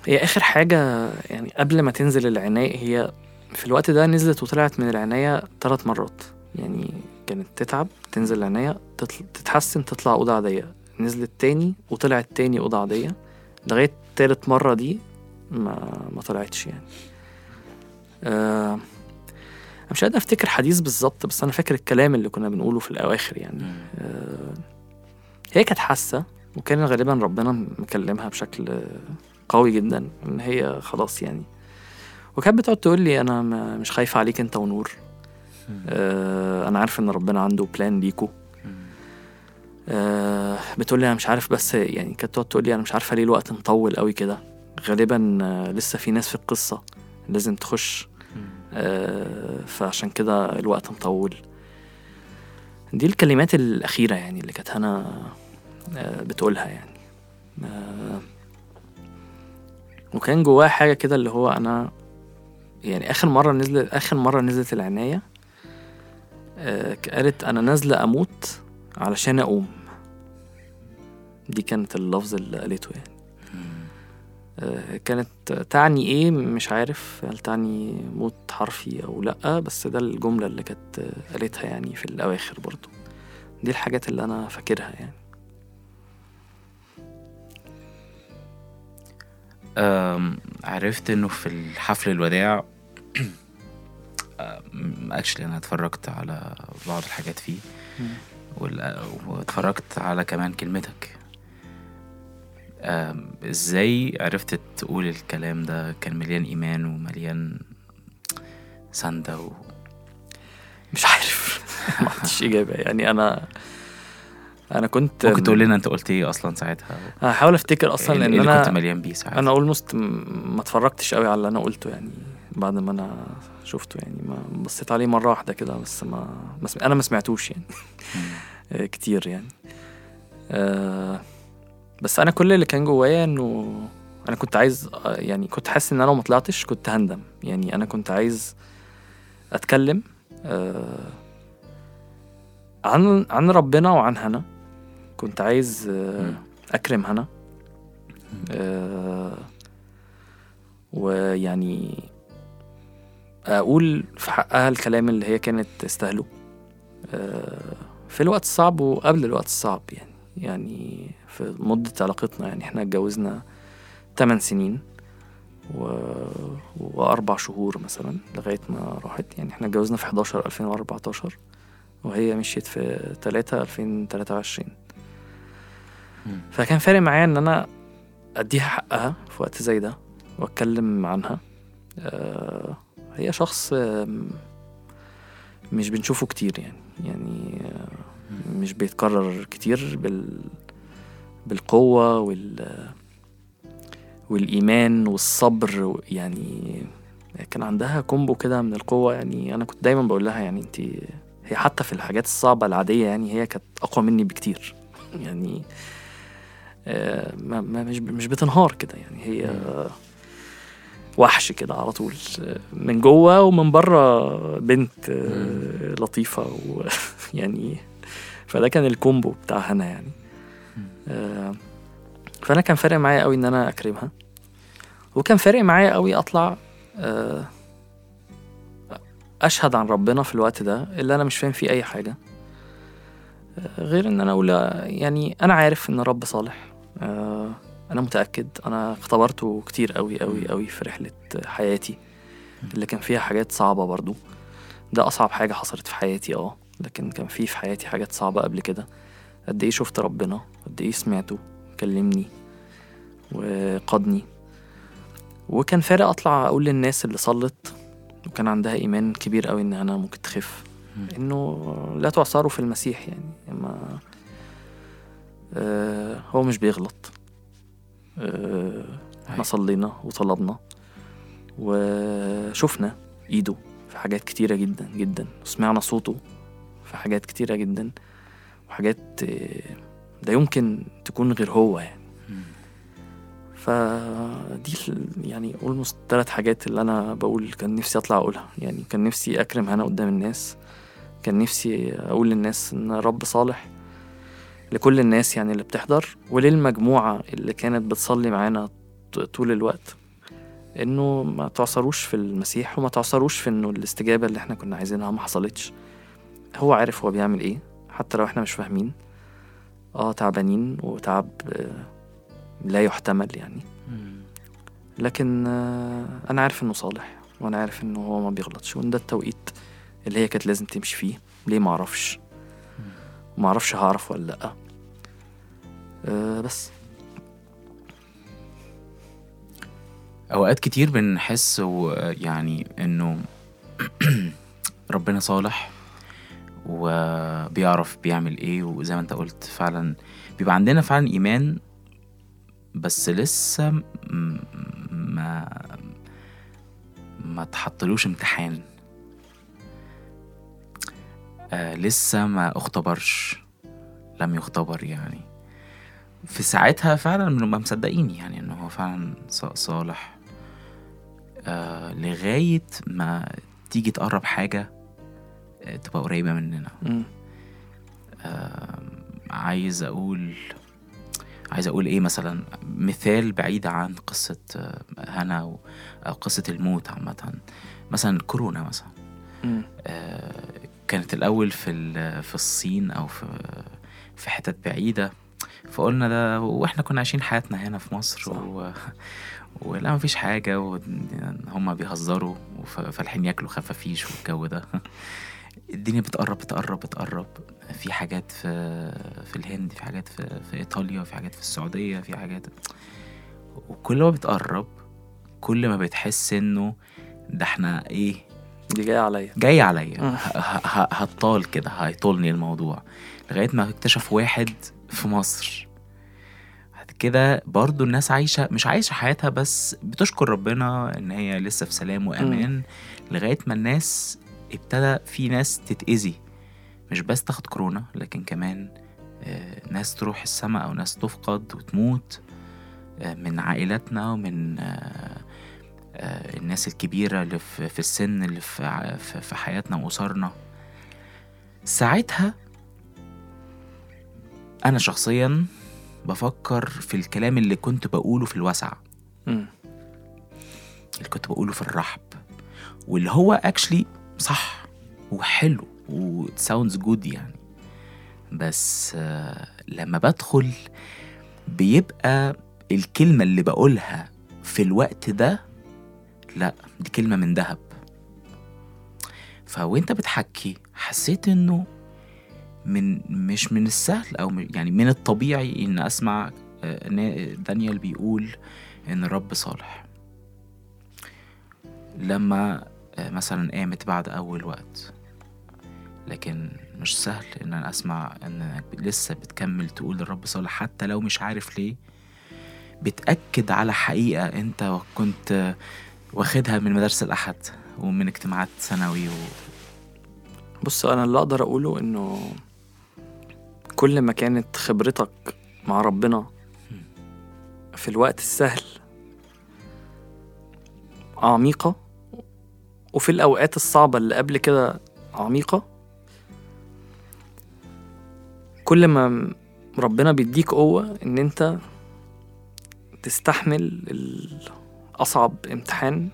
هي آخر حاجة يعني قبل ما تنزل العناية هي في الوقت ده نزلت وطلعت من العناية ثلاث مرات. يعني كانت تتعب تنزل العناية تطل... تتحسن تطلع أوضة عادية. نزلت تاني وطلعت تاني أوضة عادية. لغاية تالت مرة دي ما ما طلعتش يعني. آه... أنا مش قادر أفتكر حديث بالظبط بس أنا فاكر الكلام اللي كنا بنقوله في الأواخر يعني. آه، هي كانت حاسة وكان غالبا ربنا مكلمها بشكل قوي جدا إن هي خلاص يعني. وكانت بتقعد تقول لي أنا مش خايفة عليك أنت ونور. آه أنا عارف إن ربنا عنده بلان ليكو. آه بتقول لي أنا مش عارف بس يعني كانت تقعد تقول لي أنا مش عارفة ليه الوقت مطول قوي كده. غالبا آه لسه في ناس في القصة لازم تخش. فعشان كده الوقت مطول. دي الكلمات الأخيرة يعني اللي كانت هنا آه بتقولها يعني. آه وكان جواها حاجة كده اللي هو أنا يعني آخر مرة نزلت آخر مرة نزلت العناية آه قالت أنا نازلة أموت علشان أقوم. دي كانت اللفظ اللي قالته يعني. آه، كانت تعني إيه؟ مش عارف هل تعني موت حرفي أو لأ بس ده الجملة اللي كانت آه، قالتها يعني في الأواخر برضو. دي الحاجات اللي أنا فاكرها يعني.
عرفت إنه في الحفل الوداع اكشلي أنا اتفرجت على بعض الحاجات فيه واتفرجت على كمان كلمتك. إزاي عرفت تقول الكلام ده؟ كان مليان ايمان ومليان سندة و...
مش عارف. ما عنديش إجابة. يعني أنا أنا كنت
ممكن تقول لنا أنت قلت إيه أصلا ساعتها؟
هحاول أفتكر أصلا
إيه
لأن
اللي
أنا
كنت مليان بيه ساعتها؟
أنا اولموست ما اتفرجتش قوي على اللي أنا قلته يعني بعد ما أنا شفته يعني. ما بصيت عليه مرة واحدة كده بس ما, ما سم... أنا ما سمعتوش يعني. آه، كتير يعني. آه بس أنا كل اللي كان جوايا إنه أنا كنت عايز يعني كنت حاسس إن أنا لو ما طلعتش كنت هندم. يعني أنا كنت عايز أتكلم آه عن عن ربنا وعن هنا. كنت عايز آه. أكرم هنا. آه ويعني أقول في حقها الكلام اللي هي كانت تستاهله في الوقت الصعب وقبل الوقت الصعب يعني. يعني في مدة علاقتنا يعني. إحنا اتجوزنا 8 سنين و... وأربع شهور مثلا لغاية ما راحت يعني. إحنا اتجوزنا في 11 2014 وهي مشيت في 3 2023
مم.
فكان فارق معايا إن أنا أديها حقها في وقت زي ده وأتكلم عنها. آه هي شخص مش بنشوفه كتير يعني. يعني آه، مش بيتكرر كتير بال بالقوة وال والإيمان والصبر يعني كان عندها كومبو كده من القوة يعني أنا كنت دايما بقول لها يعني أنت هي حتى في الحاجات الصعبة العادية يعني هي كانت أقوى مني بكتير. يعني آه، ما ما مش مش بتنهار كده يعني هي وحش كده على طول من جوه ومن بره بنت آه، لطيفة ويعني فده كان الكومبو بتاع هنا يعني. فأنا كان فارق معايا قوي إن أنا أكرمها وكان فارق معايا قوي أطلع آه، أشهد عن ربنا في الوقت ده اللي أنا مش فاهم فيه أي حاجة آه، غير إن أنا أقول يعني أنا عارف إن رب صالح آه، أنا متأكد أنا اختبرته كتير قوي قوي قوي في رحلة حياتي اللي كان فيها حاجات صعبة برضو. ده أصعب حاجة حصلت في حياتي آه لكن كان في في حياتي حاجات صعبة قبل كده. قد إيه شفت ربنا؟ قد إيه سمعته كلمني وقادني. وكان فارق أطلع أقول للناس اللي صلت وكان عندها إيمان كبير قوي إن أنا ممكن تخف. إنه لا تعصروا في المسيح يعني ما آه هو مش بيغلط. آه إحنا صلينا وطلبنا وشفنا إيده في حاجات كتيرة جدا جدا. وسمعنا صوته في حاجات كتيرة جدا وحاجات آه، ده يمكن تكون غير هو يعني. فدي يعني اولموست ثلاث حاجات اللي أنا بقول كان نفسي أطلع أقولها. يعني كان نفسي أكرم هنا قدام الناس. كان نفسي أقول للناس إن رب صالح لكل الناس يعني اللي بتحضر وللمجموعة اللي كانت بتصلي معانا طول الوقت. إنه ما تعصروش في المسيح وما تعصروش في إنه الاستجابة اللي إحنا كنا عايزينها ما حصلتش. هو عارف هو بيعمل إيه حتى لو إحنا مش فاهمين. آه تعبانين وتعب آه، لا يحتمل يعني. لكن آه، أنا عارف إنه صالح وأنا عارف إنه هو ما بيغلطش وإن ده التوقيت اللي هي كانت لازم تمشي فيه ليه ما أعرفش؟ ما أعرفش هعرف ولا لأ. أه بس.
أوقات كتير بنحس يعني إنه ربنا صالح وبيعرف بيعمل إيه وزي ما أنت قلت فعلا بيبقى عندنا فعلا إيمان بس لسه ما ما تحطلوش امتحان. آه لسه ما اختبرش لم يختبر يعني. في ساعتها فعلا بنبقى مصدقين يعني انه هو فعلا صالح. آه لغاية ما تيجي تقرب حاجة تبقى قريبة مننا. آه عايز أقول عايز أقول إيه مثلا؟ مثال بعيد عن قصة هنا أو قصة الموت عامة. مثلا كورونا مثلا. آه كانت الأول في في الصين أو في في حتت بعيدة. فقلنا ده وإحنا كنا عايشين حياتنا هنا في مصر صح. و... ولا مفيش حاجة وهم بيهزروا فالحين ياكلوا خفافيش والجو ده. الدنيا بتقرب بتقرب بتقرب. في حاجات في في الهند في حاجات في, في إيطاليا في حاجات في السعودية في حاجات. وكل ما بتقرب كل ما بتحس إنه ده إحنا إيه؟
دي جاية عليا.
جاية عليا. هطال كده هيطولني الموضوع. لغاية ما اكتشف واحد في مصر. بعد كده برضو الناس عايشة مش عايشة حياتها بس بتشكر ربنا إن هي لسه في سلام وأمان. لغاية ما الناس ابتدى في ناس تتأذي مش بس تاخد كورونا لكن كمان آه، ناس تروح السماء أو ناس تفقد وتموت آه، من عائلاتنا ومن آه، الناس الكبيرة اللي في السن اللي في حياتنا وأسرنا. ساعتها أنا شخصيا بفكر في الكلام اللي كنت بقوله في الوسع. اللي كنت بقوله في الرحب. واللي هو actually صح وحلو و sounds good يعني. بس آه، لما بدخل بيبقى الكلمة اللي بقولها في الوقت ده لا دي كلمة من ذهب. فوأنت بتحكي حسيت إنه من مش من السهل أو يعني من الطبيعي إن أسمع آه، دانيال بيقول إن الرب صالح. لما مثلا قامت بعد أول وقت. لكن مش سهل إن أنا أسمع إنك لسه بتكمل تقول الرب صالح حتى لو مش عارف ليه. بتأكد على حقيقة أنت كنت واخدها من مدارس الأحد ومن اجتماعات ثانوي و...
بص أنا اللي أقدر أقوله إنه كل ما كانت خبرتك مع ربنا في الوقت السهل عميقة وفي الأوقات الصعبة اللي قبل كده عميقة كل ما ربنا بيديك قوة إن أنت تستحمل أصعب امتحان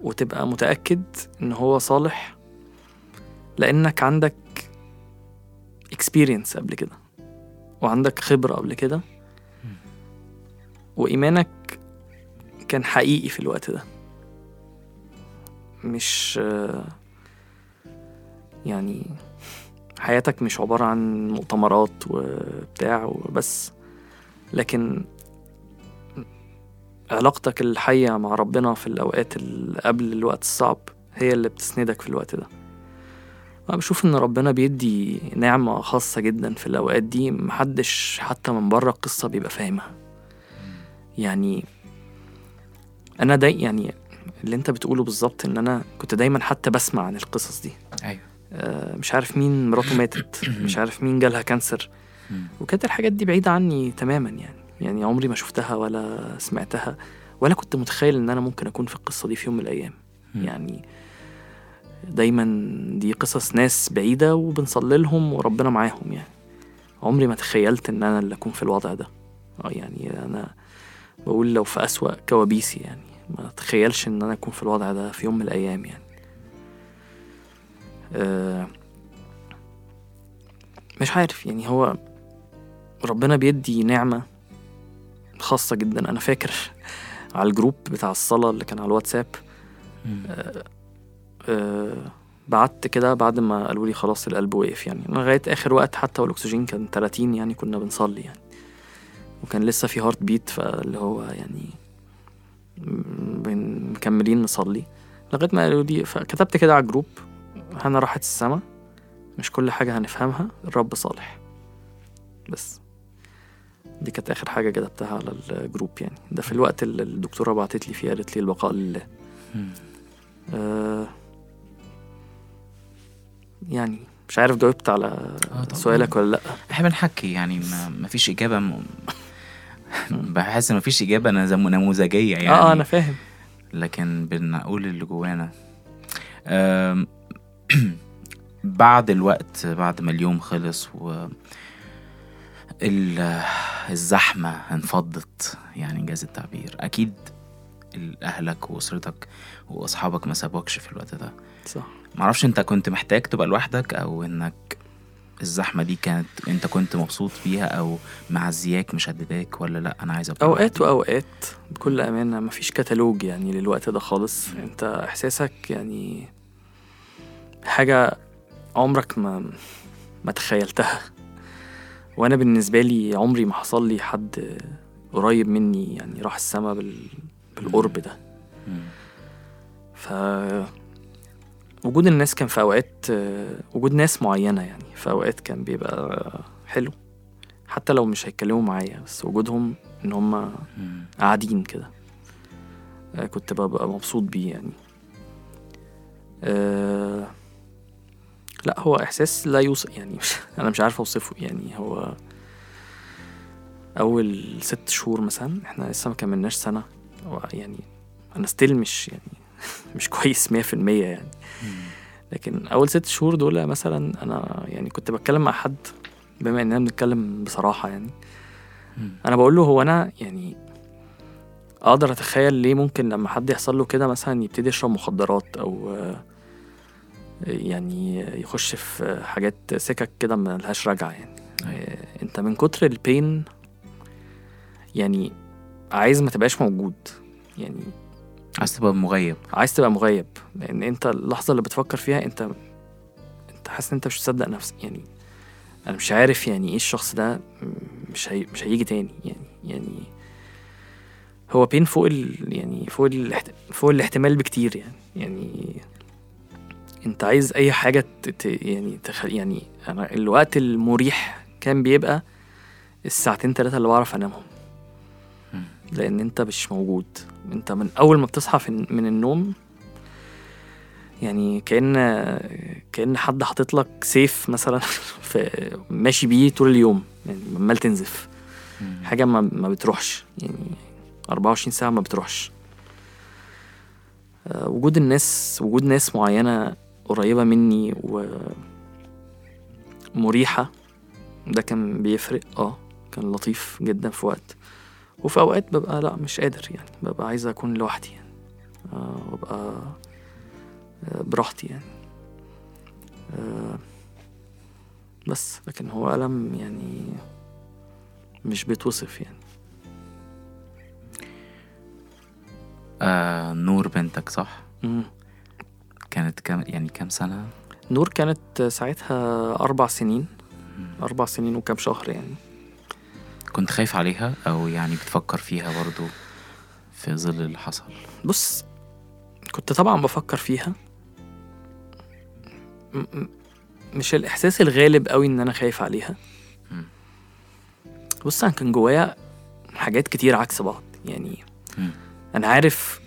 وتبقى متأكد إن هو صالح لأنك عندك experience قبل كده وعندك خبرة قبل كده وإيمانك كان حقيقي في الوقت ده. مش يعني حياتك مش عبارة عن مؤتمرات وبتاع وبس لكن علاقتك الحية مع ربنا في الأوقات اللي قبل الوقت الصعب هي اللي بتسندك في الوقت ده. أنا بشوف إن ربنا بيدي نعمة خاصة جدا في الأوقات دي محدش حتى من بره القصة بيبقى فاهمها. يعني أنا داي يعني اللي أنت بتقوله بالظبط إن أنا كنت دايما حتى بسمع عن القصص دي.
أيوه.
آه، مش عارف مين مراته ماتت مش عارف مين جالها كانسر. وكانت الحاجات دي بعيدة عني تماما يعني. يعني عمري ما شفتها ولا سمعتها ولا كنت متخيل إن أنا ممكن أكون في القصة دي في يوم من الأيام. يعني دايما دي قصص ناس بعيدة وبنصلي لهم وربنا معاهم يعني. عمري ما تخيلت إن أنا اللي أكون في الوضع ده. آه يعني أنا بقول لو في أسوأ كوابيسي يعني. ما تخيلش إن أنا أكون في الوضع ده في يوم من الأيام يعني. آه مش عارف يعني هو ربنا بيدي نعمة خاصة جدا. أنا فاكر على الـ group بتاع الصلاة اللي كان على الواتساب آه بعت كده بعد ما قالوا لي خلاص القلب وقف يعني. لغاية آخر وقت حتى والأكسجين كان 30 يعني كنا بنصلي يعني. وكان لسه في heartbeat فاللي هو يعني مكملين نصلي لغاية ما قالوا لي فكتبت كده على الـ group هنا راحت السما مش كل حاجة هنفهمها الرب صالح. بس. دي كانت آخر حاجة كتبتها على الـ group يعني. ده في الوقت اللي الدكتورة بعتت لي فيه قالت لي البقاء لله. آه يعني مش عارف جاوبت على
طبعاً.
سؤالك ولا لأ.
إحنا بنحكي يعني ما, فيش إجابة م... بحس ان ما فيش إجابة نموذجية يعني.
آه أنا فاهم.
لكن بنقول اللي جوانا. بعد الوقت بعد ما اليوم خلص و ال- الزحمة انفضت يعني انجاز التعبير. أكيد أهلك وأسرتك وأصحابك ما سابوكش في الوقت ده.
صح.
معرفش أنت كنت محتاج تبقى لوحدك أو إنك الزحمة دي كانت أنت كنت مبسوط فيها أو معزياك مشدداك ولا لأ؟ أنا عايز أبقى
أوقات
لوحدي؟
وأوقات بكل أمانة مفيش كتالوج يعني للوقت ده خالص. أنت إحساسك يعني حاجة عمرك ما ما تخيلتها. وأنا بالنسبة لي عمري ما حصل لي حد قريب مني يعني راح السما بال... بالقرب ده. ف وجود الناس كان في أوقات وجود ناس معينة يعني في أوقات كان بيبقى حلو. حتى لو مش هيتكلموا معايا بس وجودهم إن هما
مم.
قاعدين كده آه، كنت ببقى مبسوط بيه يعني. أه لا هو إحساس لا يوصف يعني مش أنا مش عارف أوصفه يعني. هو أول ست شهور مثلا إحنا لسه ما كملناش سنة يعني أنا ستيل مش يعني مش كويس 100% يعني. لكن أول ست شهور دول مثلا أنا يعني كنت بتكلم مع حد بما إننا بنتكلم بصراحة يعني. أنا بقول له هو أنا يعني أقدر أتخيل ليه ممكن لما حد يحصل له كده مثلا يبتدي يشرب مخدرات أو يعني يخش في حاجات سكك كده ملهاش رجعه يعني.
أيوة.
آه، أنت من كتر البين يعني عايز ما تبقاش موجود يعني.
عايز تبقى مغيب
عايز تبقى مغيب لأن أنت اللحظة اللي بتفكر فيها أنت أنت حاسس إن أنت مش مصدق نفسك يعني أنا مش عارف يعني إيه الشخص ده مش هي... مش هيجي تاني يعني يعني هو بين فوق ال... يعني فوق الاحت... فوق الاحتمال بكتير يعني يعني أنت عايز أي حاجة ت... يعني تخ... يعني أنا الوقت المريح كان بيبقى الساعتين ثلاثة اللي بعرف
أنامهم.
لأن أنت مش موجود. أنت من أول ما بتصحى في من النوم يعني كأن كأن حد حاطط لك سيف مثلا في ماشي بيه طول اليوم يعني عمال تنزف.
مم.
حاجة ما, ما بتروحش. يعني 24 ساعة ما بتروحش. آه، وجود الناس وجود ناس معينة قريبة مني ومريحة ده كان بيفرق. آه كان لطيف جدا في وقت. وفي أوقات ببقى لا مش قادر يعني ببقى عايز أكون لوحدي يعني. آه وأبقى آه براحتي يعني. آه بس لكن هو ألم يعني مش بيتوصف يعني.
آه نور بنتك صح؟
مم.
كانت كام يعني كام سنة؟
نور كانت ساعتها أربع سنين. أربع سنين وكام شهر يعني.
كنت خايف عليها أو يعني بتفكر فيها برضو في ظل اللي حصل
بص كنت طبعا بفكر فيها م- م- مش الإحساس الغالب قوي إن أنا خايف عليها. بص أنا كان جوايا حاجات كتير عكس بعض يعني. أنا عارف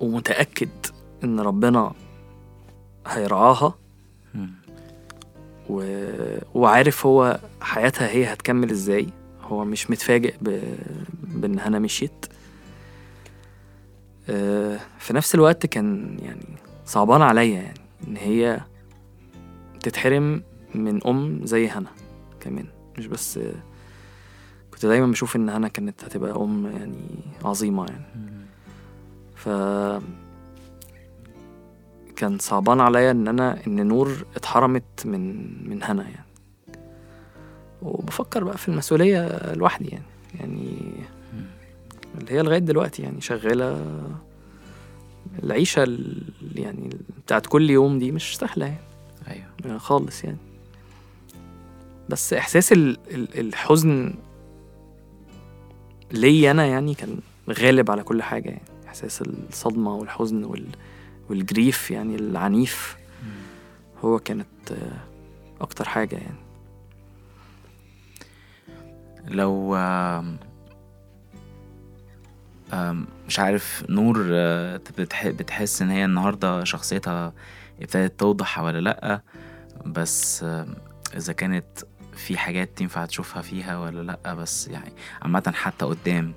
ومتأكد إن ربنا هيرعاها. و... وعارف هو حياتها هي هتكمل إزاي هو مش متفاجئ ب... بان هنا مشيت. آه، في نفس الوقت كان يعني صعبان عليا يعني إن هي تتحرم من أم زي هنا كمان. مش بس كنت دايما بشوف إن هنا كانت هتبقى أم يعني عظيمة يعني. ف كان صعبان عليا إن أنا إن نور اتحرمت من من هنا يعني. وبفكر بقى في المسؤولية لوحدي يعني. يعني اللي هي لغاية دلوقتي يعني شغالة. العيشة ال- يعني بتاعت كل يوم دي مش سهلة يعني.
أيوه.
خالص يعني. بس ال- الحزن ليا أنا يعني كان غالب على كل حاجة يعني. إحساس الصدمة والحزن وال والجريف يعني العنيف هو كانت أكتر حاجة يعني.
لو مش عارف نور آه، بتح- بتحس إن هي النهارده شخصيتها ابتدت توضح ولا لأ بس إذا كانت في حاجات تنفع تشوفها فيها ولا لأ بس يعني عامة حتى قدام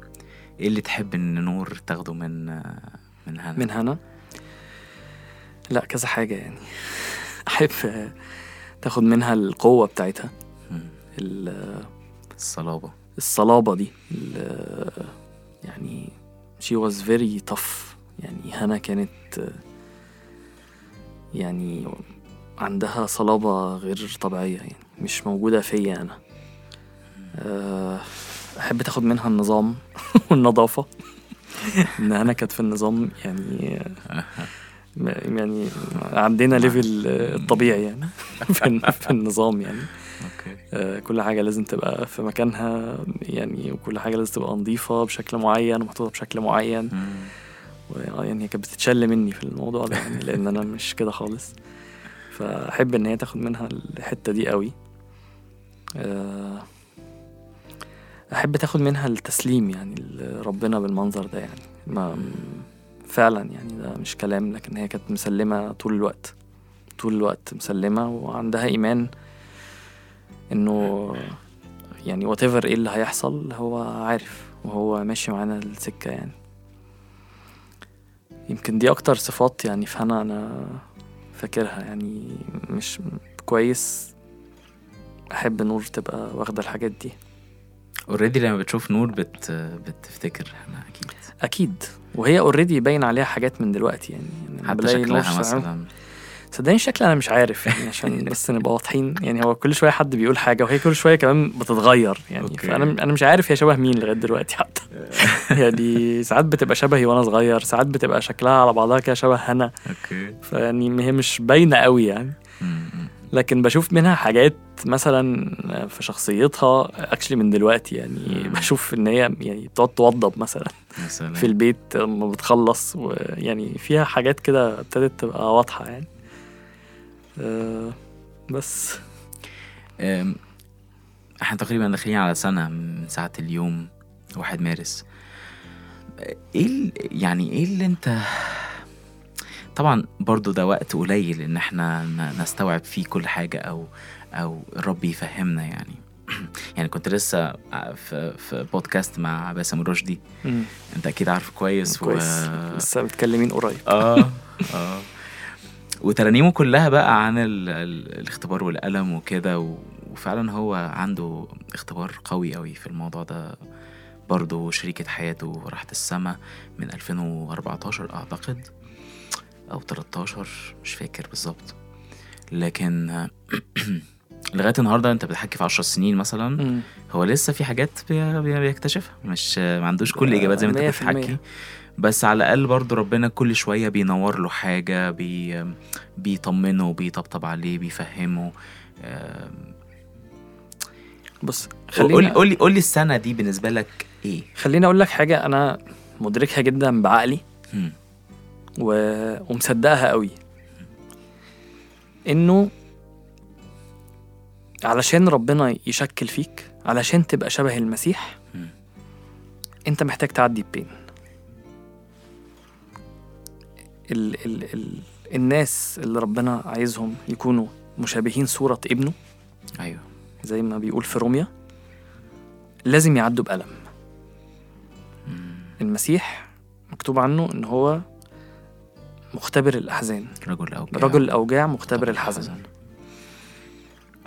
إيه اللي تحب إن نور تاخده من آه، من هنا؟
من هنا؟ لأ كذا حاجة يعني. أحب تاخد منها القوة بتاعتها.
الصلابة.
الصلابة دي يعني she was very tough. يعني هنا كانت يعني عندها صلابة غير طبيعية يعني مش موجودة فيا أنا. آه، أحب تاخد منها النظام والنظافة. إن أنا كانت في النظام يعني يعني عندنا ليفل الطبيعي يعني في النظام يعني. كل حاجة لازم تبقى في مكانها يعني وكل حاجة لازم تبقى نظيفة بشكل معين ومحطوطة بشكل معين. و- يعني هي كانت بتتشل مني في الموضوع ده يعني لأن أنا مش كده خالص. فأحب إن هي تاخد منها الحتة دي قوي. آه، أحب تاخد منها التسليم يعني لربنا بالمنظر ده يعني. ما فعلا يعني ده مش كلام لكن هي كانت مسلمة طول الوقت. طول الوقت مسلمة وعندها إيمان إنه يعني whatever إيه اللي هيحصل هو عارف وهو ماشي معانا السكة يعني. يمكن دي أكتر صفات يعني في هنا أنا فاكرها يعني مش كويس أحب نور تبقى واخدة الحاجات دي.
already لما بتشوف نور بت بتفتكر أنا أكيد.
أكيد. وهي already باين عليها حاجات من دلوقتي يعني, يعني
حتى شكلها مثلا.
صدقني شكل أنا مش عارف يعني عشان بس نبقى واضحين يعني هو كل شوية حد بيقول حاجة وهي كل شوية كمان بتتغير يعني
okay.
فأنا أنا مش عارف هي شبه مين لغاية دلوقتي حتى يعني ساعات بتبقى شبهي وأنا صغير ساعات بتبقى شكلها على بعضها كده شبه هنا
okay
فيعني هي مش باينة قوي يعني. لكن بشوف منها حاجات مثلا في شخصيتها actually من دلوقتي يعني
مم.
بشوف إن هي يعني بتقعد توضب مثلا
سلام.
في البيت لما بتخلص ويعني فيها حاجات كده ابتدت تبقى واضحة يعني أه بس.
إحنا تقريبا داخلين على سنة من ساعة اليوم واحد مارس. إيه يعني إيه اللي أنت طبعا برضو ده وقت قليل إن إحنا نستوعب فيه كل حاجة أو أو الرب يفهمنا يعني. يعني كنت لسه في في بودكاست مع باسم رشدي. أنت أكيد عارفه كويس
كويس.
و...
لسه متكلمين قريب.
آه آه. وترانيمه كلها بقى عن ال... ال... الاختبار والألم وكده و... وفعلا هو عنده اختبار قوي قوي في الموضوع ده برضه شريكة حياته راحت السما من 2014 أعتقد أو 13 مش فاكر بالظبط لكن لغاية النهاردة أنت بتحكي في 10 سنين مثلا
مم.
هو لسه في حاجات بي- بي- بيكتشفها مش ما عندوش كل الإجابات زي ما كنت
المية.
بتحكي بس على الأقل برضو ربنا كل شوية بينور له حاجة بي بيطمنه بيطبطب عليه بيفهمه
بص خليني
قول لي قول لي السنة دي بالنسبة لك إيه
خليني أقول لك حاجة أنا مدركها جدا بعقلي. و... ومصدقها قوي إنه علشان ربنا يشكل فيك علشان تبقى شبه المسيح
مم.
أنت محتاج تعدي بين ال... ال... ال... الناس اللي ربنا عايزهم يكونوا مشابهين صورة ابنه.
أيوه.
زي ما بيقول في روميا لازم يعدوا بألم.
مم.
المسيح مكتوب عنه إن هو مختبر الأحزان.
رجل أوجاع.
رجل الأوجاع مختبر الحزن.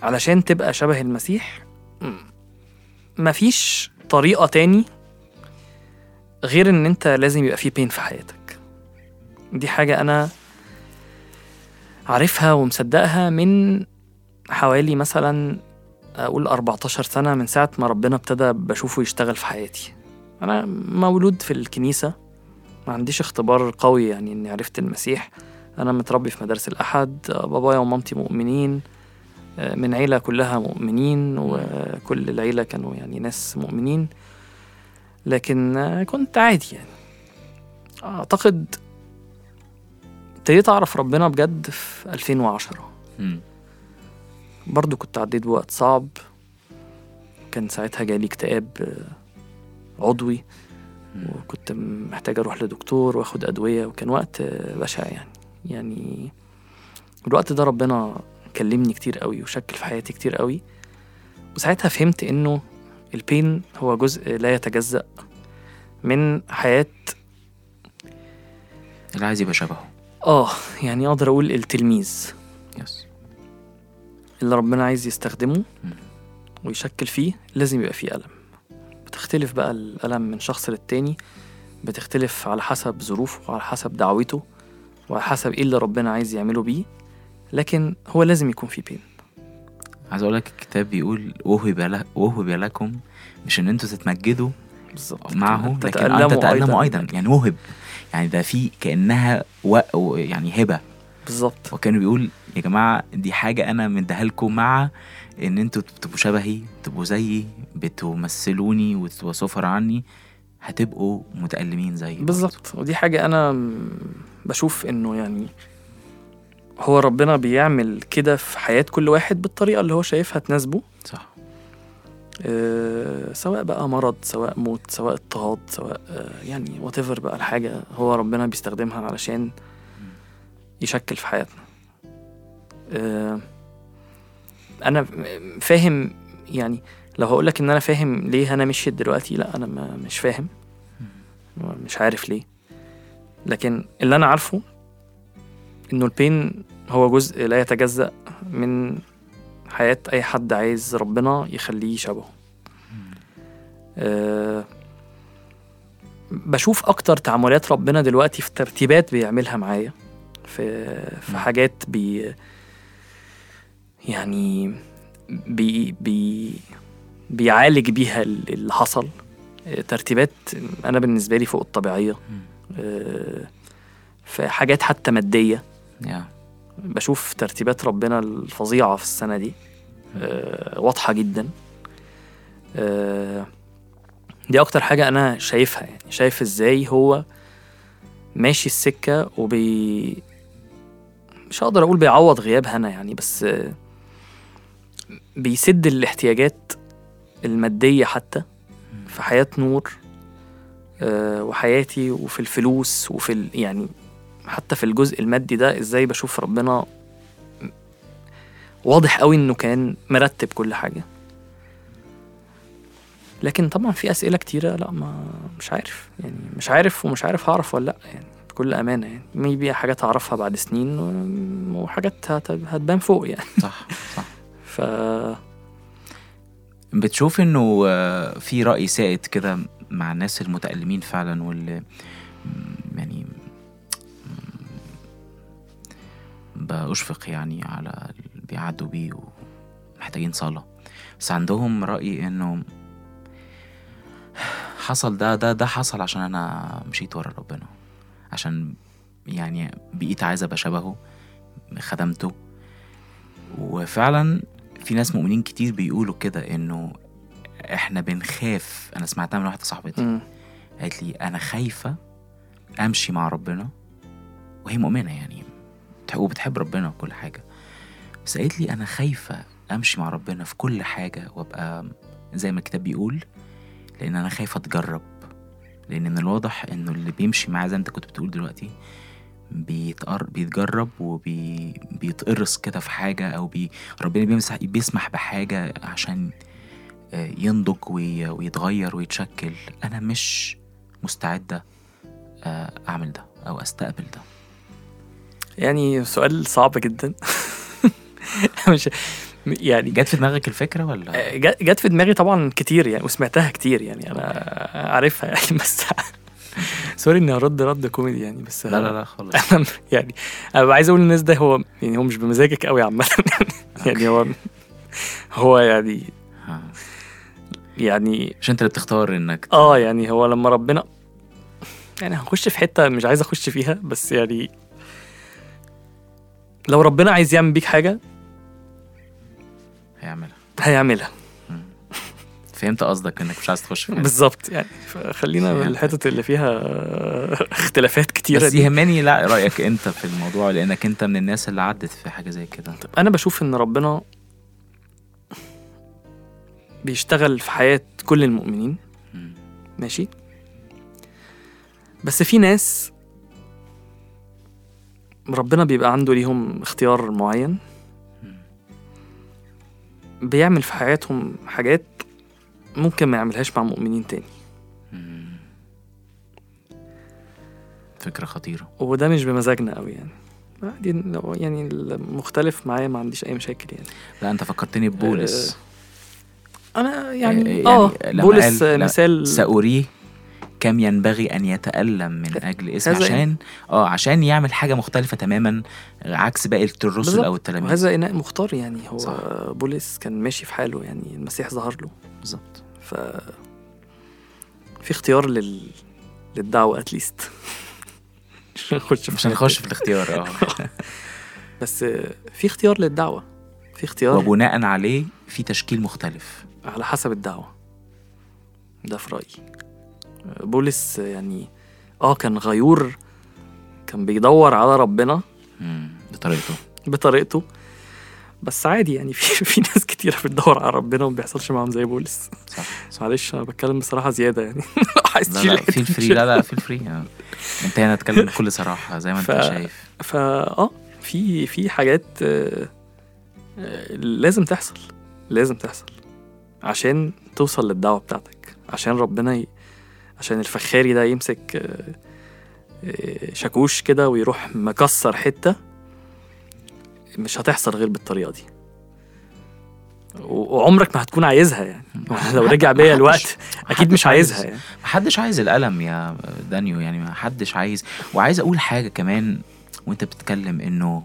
علشان تبقى شبه المسيح مفيش طريقة تاني غير إن أنت لازم يبقى فيه بين في حياتك. دي حاجة أنا عارفها ومصدقها من حوالي مثلا أقول 14 سنة من ساعة ما ربنا ابتدى بشوفه يشتغل في حياتي. أنا مولود في الكنيسة ما عنديش اختبار قوي يعني إني عرفت المسيح. أنا متربي في مدارس الأحد بابايا ومامتي مؤمنين من عيلة كلها مؤمنين وكل العيلة كانوا يعني ناس مؤمنين. لكن كنت عادي يعني. أعتقد ابتديت أعرف ربنا بجد في 2010
مم.
برضو كنت عديت بوقت صعب. كان ساعتها جالي اكتئاب عضوي. وكنت محتاج أروح لدكتور وآخد أدوية وكان وقت بشع يعني. يعني الوقت ده ربنا كلمني كتير قوي وشكل في حياتي كتير قوي. وساعتها فهمت إنه البين هو جزء لا يتجزأ من حياة
اللي عايز يبقى شبهه.
آه يعني أقدر أقول التلميذ.
يس
اللي ربنا عايز يستخدمه. ويشكل فيه لازم يبقى فيه ألم بتختلف بقى الألم من شخص للتاني بتختلف على حسب ظروفه وعلى حسب دعوته وعلى حسب إيه اللي ربنا عايز يعمله بيه لكن هو لازم يكون فيه بين.
عايز أقول لك الكتاب بيقول وهب لك وهب لكم مش إن أنتوا تتمجدوا
بالظبط.
معه لكن ان
تتألموا
أيضا. يعني وهب. يعني ده في كأنها و... يعني هبة.
بالظبط.
وكانوا بيقول يا جماعة دي حاجة أنا مديها لكم مع إن أنتوا تبقوا شبهي تبقوا زيي بتمثلوني وتبقوا سفر عني هتبقوا متألمين زيي.
بالظبط. ودي حاجة أنا بشوف إنه يعني هو ربنا بيعمل كده في حياة كل واحد بالطريقة اللي هو شايفها تناسبه.
صح.
سواء بقى مرض سواء موت سواء اضطهاد سواء أه يعني وات بقى الحاجة هو ربنا بيستخدمها علشان يشكل في حياتنا. أنا م- فاهم يعني لو هقولك إن أنا فاهم ليه أنا مشيت دلوقتي لأ ما مش فاهم. مش عارف ليه. لكن اللي أنا عارفه إنه البين هو جزء لا يتجزأ من حياة أي حد عايز ربنا يخليه شبهه أه بشوف أكتر تعاملات ربنا دلوقتي في ترتيبات بيعملها معايا في في. حاجات بي يعني بي بي بيعالج بيها اللي حصل. أه، ترتيبات أنا بالنسبة لي فوق الطبيعية. أه، في حاجات حتى مادية.
يا
بشوف ترتيبات ربنا الفظيعة في السنة دي آه، واضحة جدا آه، دي أكتر حاجة أنا شايفها يعني شايف إزاي هو ماشي السكة وبي مش هقدر أقول بيعوض غياب هنا يعني بس بيسد الاحتياجات المادية حتى في حياة نور آه، وحياتي وفي الفلوس وفي. يعني حتى في الجزء المادي ده إزاي بشوف ربنا واضح قوي انه كان مرتب كل حاجة. لكن طبعا في أسئلة كتيرة لا ما مش عارف. يعني مش عارف ومش عارف هعرف ولا لا. يعني بكل أمانة يعني ميبي حاجات هعرفها بعد سنين وحاجات هت- هتبان فوق يعني.
صح صح.
ف
بتشوف إنه آه، في رأي سائد كده مع الناس المتألمين فعلا واللي يعني بأشفق يعني على اللي بيعدوا بيه ومحتاجين صلاة بس عندهم رأي إنه حصل ده ده ده حصل عشان أنا مشيت ورا ربنا. عشان يعني بقيت عايز أبقى شبهه خدمته. وفعلا في ناس مؤمنين كتير بيقولوا كده إنه إحنا بنخاف. أنا سمعتها من واحدة صاحبتي. قالت لي أنا خايفة أمشي مع ربنا وهي مؤمنة يعني. وبتحب ربنا وكل حاجة. بس قالت لي أنا خايفة أمشي مع ربنا في كل حاجة وأبقى زي ما الكتاب بيقول لأن أنا خايفة أتجرب. لأن من الواضح إنه اللي بيمشي معاه زي ما أنت كنت بتقول دلوقتي بيتقر... بيتجرب وبيتقرص كده في حاجة أو بي... ربنا بيمسح بيسمح بحاجة عشان آه، ينضج وي... ويتغير ويتشكل. أنا مش مستعدة آه، أعمل ده أو أستقبل ده.
يعني سؤال صعب جدا مش يعني
جت في دماغك الفكرة ولا؟
جت جت في دماغي طبعا كتير يعني وسمعتها كتير يعني أنا عارفها يعني بس sorry إني هرد رد كوميدي يعني بس
لا لا لا خالص
أنا يعني أنا عايز أقول للناس ده هو يعني هو مش بمزاجك قوي عامة يعني هو هو يعني
آه.
يعني
مش أنت اللي بتختار إنك ت-
آه يعني هو لما ربنا يعني هنخش في حتة مش عايز أخش فيها بس يعني لو ربنا عايز يعمل بيك حاجة
هيعملها.
هيعملها.
فهمت قصدك إنك مش عايز تخش في
بالظبط يعني فخلينا
فهمت.
بالحتت اللي فيها اختلافات كتيرة
بس يهمني لا رأيك أنت في الموضوع لأنك أنت من الناس اللي عدت في حاجة زي كده.
أنا بشوف إن ربنا بيشتغل في حياة كل المؤمنين. ماشي؟ بس في ناس ربنا بيبقى عنده ليهم اختيار معين. بيعمل في حياتهم حاجات ممكن ما يعملهاش مع مؤمنين تاني.
فكرة خطيرة.
وده مش بمزاجنا قوي يعني. عادي لو يعني المختلف معايا ما عنديش أي مشاكل يعني.
لا أنت فكرتني ببولس.
أنا يعني
آه،
آه
لما
بولس
قال- لا،
مثال
سأريه كم ينبغي أن يتألم من أجل اسم
هذا
عشان آه عشان يعمل حاجة مختلفة تماما عكس باقي الرسل. أو التلاميذ.
وهذا إناء مختار يعني. هو
صح.
بولس كان ماشي في حاله يعني المسيح ظهر له.
بالظبط.
ف في اختيار لل... للدعوة اتليست مش هنخش
في الاختيار آه.
بس في اختيار للدعوة. في اختيار
وبناء عليه في تشكيل مختلف.
على حسب الدعوة. ده في رأيي. بولس يعني آه كان غيور كان بيدور على ربنا.
بطريقته.
بطريقته. بس عادي يعني في في ناس كتيرة بتدور على ربنا وما بيحصلش معاهم زي بولس.
صح. صح
معلش أنا بتكلم بصراحة زيادة يعني. لو عايز
لا
تشيل
لا
الحتة
في الفري. لا لا في الفري آه. أنت هنا اتكلم بكل صراحة زي ما أنت
ف-
شايف.
فا آه في في حاجات آه، لازم تحصل. لازم تحصل. عشان توصل للدعوة بتاعتك. عشان ربنا ي... عشان الفخاري ده يمسك آه، آه، شاكوش كده ويروح مكسر حتة مش هتحصل غير بالطريقة دي. وعمرك ما هتكون عايزها يعني. لو رجع بيا الوقت أكيد مش عايزها يعني.
محدش عايز الألم يا دانيو يعني محدش عايز. وعايز أقول حاجة كمان وأنت بتتكلم إنه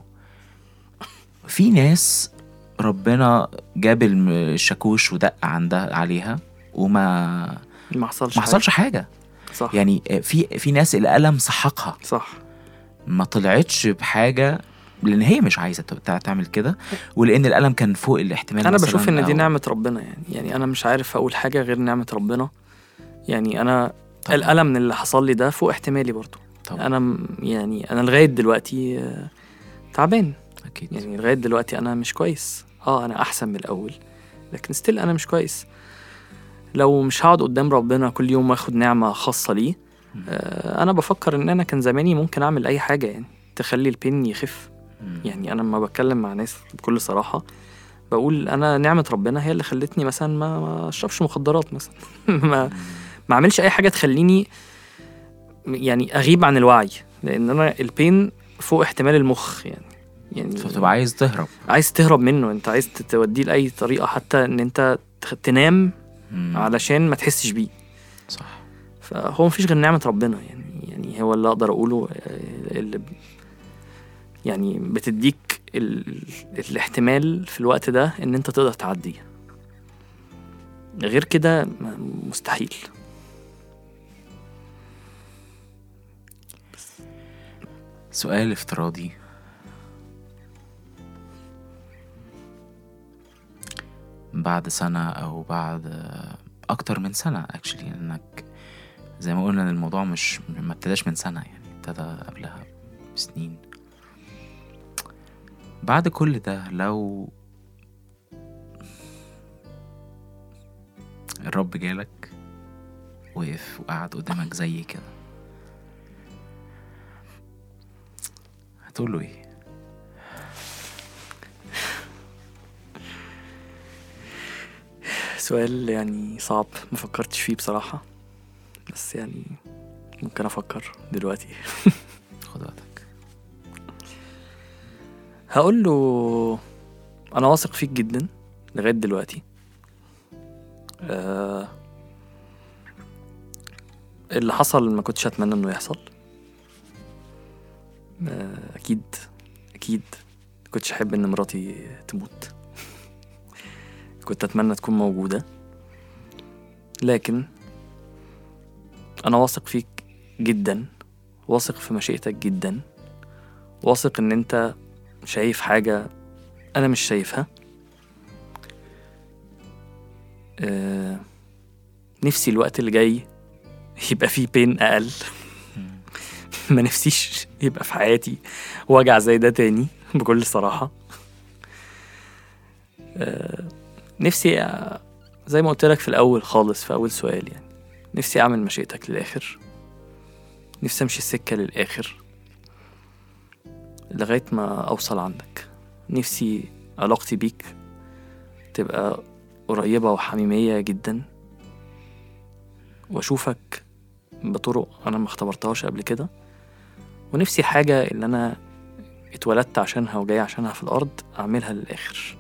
في ناس ربنا جاب الشاكوش ودق عندها عليها وما
ما حصلش
ما حصلش حاجة.
حاجة. صح.
يعني في في ناس الألم سحقها.
صح.
ما طلعتش بحاجة لأن هي مش عايزة تع- تعمل كده. ولأن الألم كان فوق الاحتمال أنا
بشوف إن دي
أو-
نعمة ربنا يعني. يعني أنا مش عارف أقول حاجة غير نعمة ربنا. يعني أنا
طبعاً.
الألم اللي حصل لي ده فوق احتمالي برضو
طبعا
أنا يعني أنا لغاية دلوقتي آه، تعبان.
أكيد.
يعني لغاية دلوقتي أنا مش كويس. آه أنا أحسن من الأول لكن ستيل أنا مش كويس. لو مش هقعد قدام ربنا كل يوم واخد نعمة خاصة ليه آه أنا بفكر إن أنا كان زماني ممكن أعمل أي حاجة يعني تخلي البين يخف. يعني أنا لما بتكلم مع ناس بكل صراحة بقول أنا نعمة ربنا هي اللي خلتني مثلا ما أشربش مخدرات مثلا. ما ما أعملش أي حاجة تخليني يعني أغيب عن الوعي لأن أنا البين فوق احتمال المخ يعني. يعني
فبتبقى عايز تهرب.
عايز تهرب منه أنت عايز توديه لأي طريقة حتى إن أنت تنام
مم.
علشان ما تحسش بيه.
صح.
فهو مفيش غير نعمة ربنا يعني. يعني هو اللي أقدر أقوله اللي يعني بتديك ال... الاحتمال في الوقت ده إن أنت تقدر تعديه غير كده مستحيل.
سؤال افتراضي. بعد سنة أو بعد أكتر من سنة اكشلي لأنك زي ما قلنا الموضوع مش ما ابتداش من سنة يعني ابتدى قبلها بسنين. بعد كل ده لو الرب جالك وقف وقعد قدامك زي كده هتقول له إيه؟
سؤال يعني صعب ما فكرتش فيه بصراحة. بس يعني ممكن أفكر دلوقتي.
خد وقتك.
هقول له أنا واثق فيك جدا لغاية دلوقتي. آه اللي حصل ما كنتش أتمنى إنه يحصل. آه أكيد أكيد كنتش أحب إن مراتي تموت. كنت أتمنى تكون موجودة. لكن أنا واثق فيك جدا واثق في مشيئتك جدا واثق إن أنت شايف حاجة أنا مش شايفها. آه نفسي الوقت اللي جاي يبقى فيه بين أقل. ما نفسيش يبقى في حياتي وجع زي ده تاني بكل صراحة. آه نفسي زي ما قلت لك في الأول خالص في أول سؤال يعني. نفسي أعمل مشيئتك للآخر. نفسي أمشي السكة للآخر لغاية ما أوصل عندك. نفسي علاقتي بيك تبقى قريبة وحميمية جدا. وأشوفك بطرق أنا ما اختبرتهاش قبل كده. ونفسي حاجة اللي أنا اتولدت عشانها وجاي عشانها في الأرض أعملها للآخر.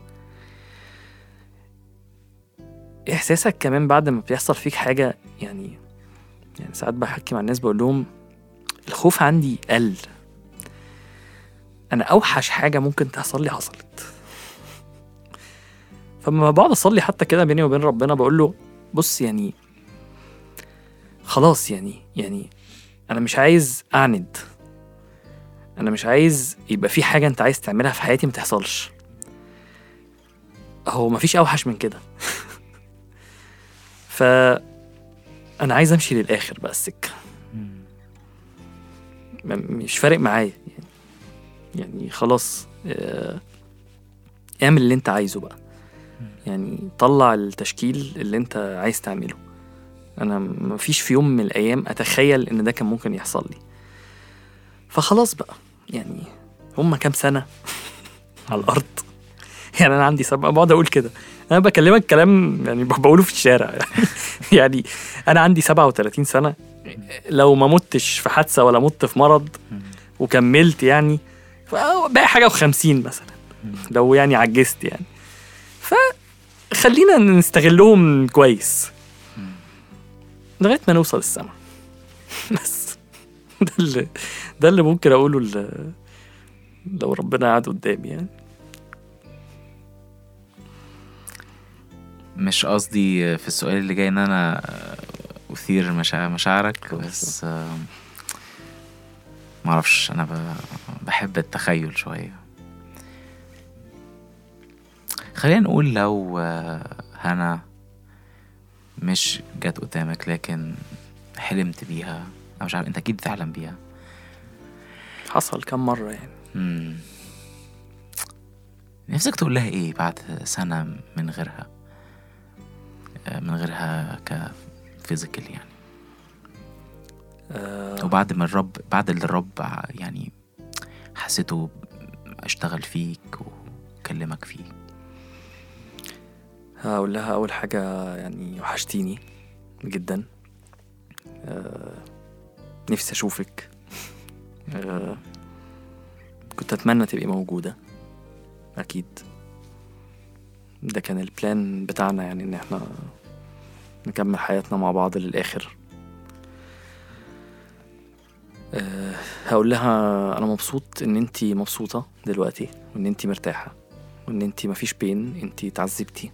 إحساسك كمان بعد ما بيحصل فيك حاجة يعني يعني ساعات بحكي مع الناس بقول لهم الخوف عندي قل. أنا أوحش حاجة ممكن تحصل لي حصلت. فلما بقعد أصلي حتى كده بيني وبين ربنا بقول له بص يعني خلاص يعني يعني أنا مش عايز أعند. أنا مش عايز يبقى في حاجة أنت عايز تعملها في حياتي ما تحصلش. هو مفيش أوحش من كده. ف أنا عايز أمشي للآخر بقى السكة. مش فارق معايا. يعني يعني خلاص آه، اعمل اللي انت عايزه بقى. يعني طلع التشكيل اللي انت عايز تعمله. أنا مفيش في يوم من الأيام أتخيل إن ده كان ممكن يحصل لي. فخلاص بقى. يعني هما كام سنة على الأرض؟ يعني أنا عندي سبعة بقعد أقول كده. أنا بكلمك كلام يعني بقوله في الشارع. يعني أنا عندي 37 سنة. لو ما متش في حادثة ولا مت في مرض وكملت يعني باقي حاجة و50 مثلا. لو يعني عجزت يعني. فخلينا نستغلهم كويس. لغاية ما نوصل السما. بس. ده اللي ده اللي ممكن أقوله لو ربنا قعد قدامي يعني.
مش قصدي في السؤال اللي جاي إن أنا أثير مشاع- مشاعرك بس آه، معرفش أنا بحب التخيل شوية. خلينا نقول لو آه، هنا مش جت قدامك لكن حلمت بيها أنا مش عارف أنت أكيد بتحلم بيها.
حصل كم مرة يعني.
مم. نفسك تقول لها إيه بعد سنة من غيرها؟ آه، من غيرها كفيزيكال يعني.
آه.
وبعد ما الرب بعد اللي الرب يعني حسيته اشتغل فيك وكلمك فيه.
هقول لها أول حاجة يعني وحشتيني جدا. آه نفسي أشوفك. آه كنت أتمنى تبقي موجودة. أكيد. ده كان البلان بتاعنا يعني إن إحنا نكمل حياتنا مع بعض للآخر. أه هقول لها أنا مبسوط إن انتي مبسوطة دلوقتي وإن انتي مرتاحة وإن انتي مفيش بين انتي اتعذبتي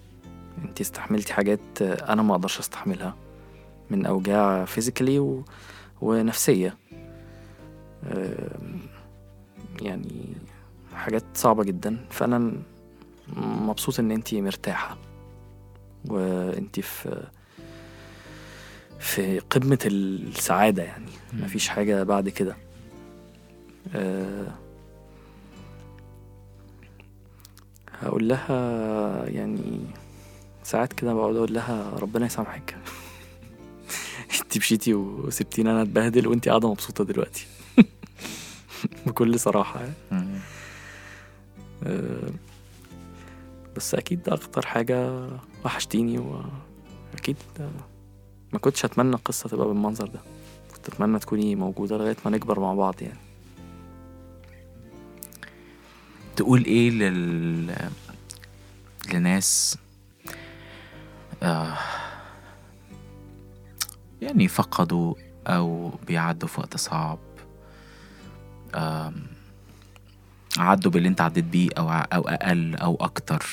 انتي استحملتي حاجات أنا ما أقدرش أستحملها من أوجاع فيزيكالي و... ونفسية. أه يعني حاجات صعبة جدا. فأنا م- مبسوط إن انتي مرتاحة وانتي في في قمة السعادة يعني.
مم.
مفيش حاجة بعد كده. أه هقول لها يعني ساعات كده بقعد أقول لها ربنا يسامحك. انتي مشيتي وسبتيني أنا أتبهدل وانتي قاعدة مبسوطة دلوقتي. بكل صراحة يعني. أه بس أكيد أكتر حاجة وحشتيني وأكيد ما كنتش أتمنى القصة تبقى بالمنظر ده. كنت أتمنى تكوني موجودة لغاية ما نكبر مع بعض يعني.
تقول إيه لل لناس آه يعني فقدوا أو بيعدوا في وقت صعب آم، عدوا باللي أنت عديت بيه أو أو أقل أو أكتر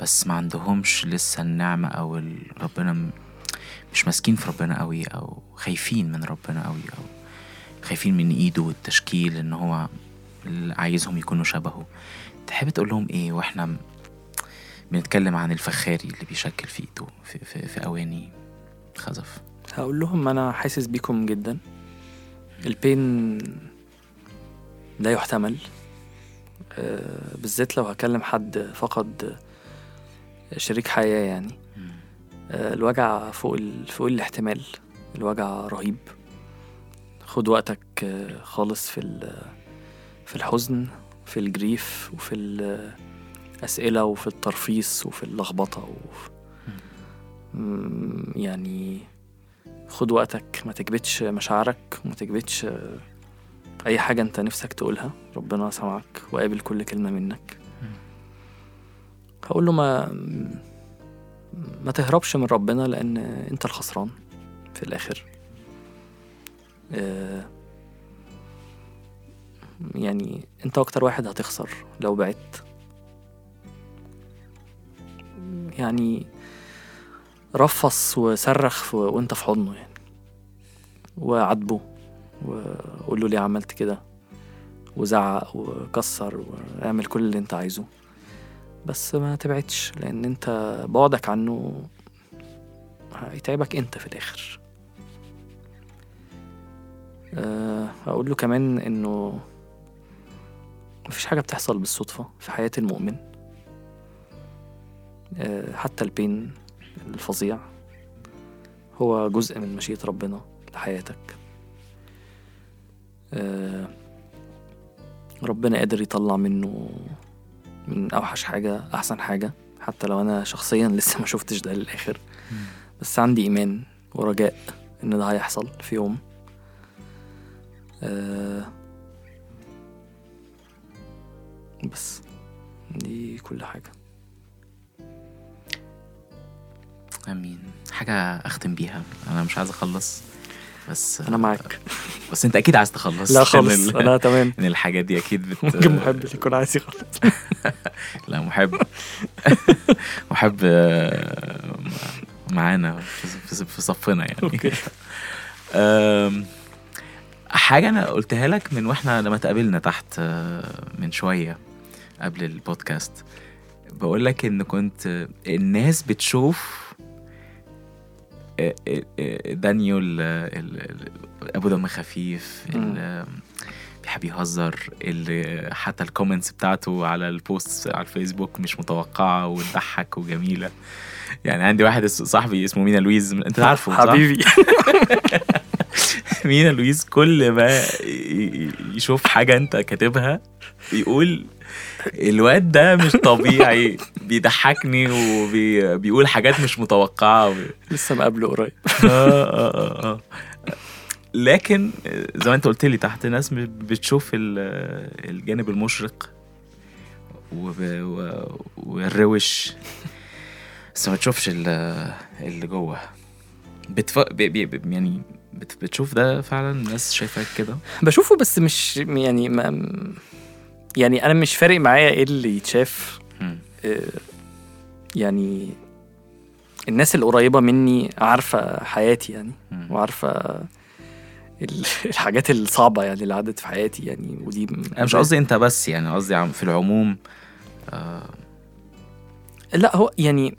بس ما عندهمش لسه النعمة أو ربنا مش ماسكين في ربنا قوي أو خايفين من ربنا قوي أو خايفين من إيده والتشكيل إن هو عايزهم يكونوا شبهه. تحب تقول لهم إيه وإحنا بنتكلم عن الفخاري اللي بيشكل في إيده في, في, في أواني خزف؟
هقول لهم أنا حاسس بيكم جدا. البين لا يحتمل. أه بالذات لو هكلم حد فقد شريك حياة يعني. آه، الوجع فوق ال... فوق الاحتمال. الوجع رهيب. خد وقتك آه، خالص في ال... في الحزن في الجريف وفي الأسئلة وفي الترفيص وفي اللخبطة وفي... يعني خد وقتك. ما تكبتش مشاعرك وما تكبتش آه، أي حاجة أنت نفسك تقولها. ربنا سمعك وقابل كل كلمة منك. هقول له ما ما تهربش من ربنا لأن أنت الخسران في الآخر. آه، يعني أنت أكتر واحد هتخسر لو بعدت يعني رفص وصرخ وأنت في حضنه يعني. وعاتبه وقول له ليه عملت كده؟ وزعق وكسر وأعمل كل اللي أنت عايزه. بس ما تبعدش لأن أنت بعدك عنه هيتعبك أنت في الآخر. أه أقول له كمان إنه مفيش حاجة بتحصل بالصدفة في حياة المؤمن. أه حتى البين الفظيع هو جزء من مشيئة ربنا لحياتك. أه ربنا قادر يطلع منه من أوحش حاجة أحسن حاجة حتى لو أنا شخصيا لسه ما شفتش ده للآخر. بس عندي إيمان ورجاء إن ده هيحصل في يوم. آه بس دي كل حاجة.
آمين. حاجة أختم بيها أنا مش عايز أخلص. بس
أنا معاك.
بس أنت أكيد عايز تخلص.
لا خالص
ال-
أنا تمام.
إن الحاجات دي أكيد بت
ممكن محب يكون عايز يخلص.
لا محب. محب آه، معانا في صفنا يعني.
أوكي.
أم، حاجة أنا قلتها لك من وإحنا لما تقابلنا تحت آه، من شوية قبل البودكاست. بقول لك إن كنت الناس بتشوف ال- أبو دم خفيف بيحب يهزر اللي حتى الـ comments بتاعته على الـ post على الفيسبوك مش متوقعة وتضحك وجميلة. يعني عندي واحد صاحبي اسمه مينا لويس انت عارفه صح؟
حبيبي.
مينا لويس كل ما يشوف حاجة انت كاتبها يقول الواد ده مش طبيعي. بيضحكني وبيقول حاجات مش متوقعة.
لسه مقابله قريب.
آه آه آه. لكن زي ما انت قلت لي تحت ناس بتشوف ال- الجانب المشرق والروش. بس ما تشوفش ال- اللي جوه. بتف... بي... بي... يعني بت... بتشوف ده فعلا الناس شايفاك كده؟
بشوفه بس مش يعني ما يعني أنا مش فارق معايا إيه اللي يتشاف. آه، يعني الناس القريبة مني عارفة حياتي يعني ال- الحاجات الصعبة يعني اللي عدت في حياتي يعني ودي
أنا مش قصدي أنت بس يعني قصدي عم- في العموم. آه...
لا هو يعني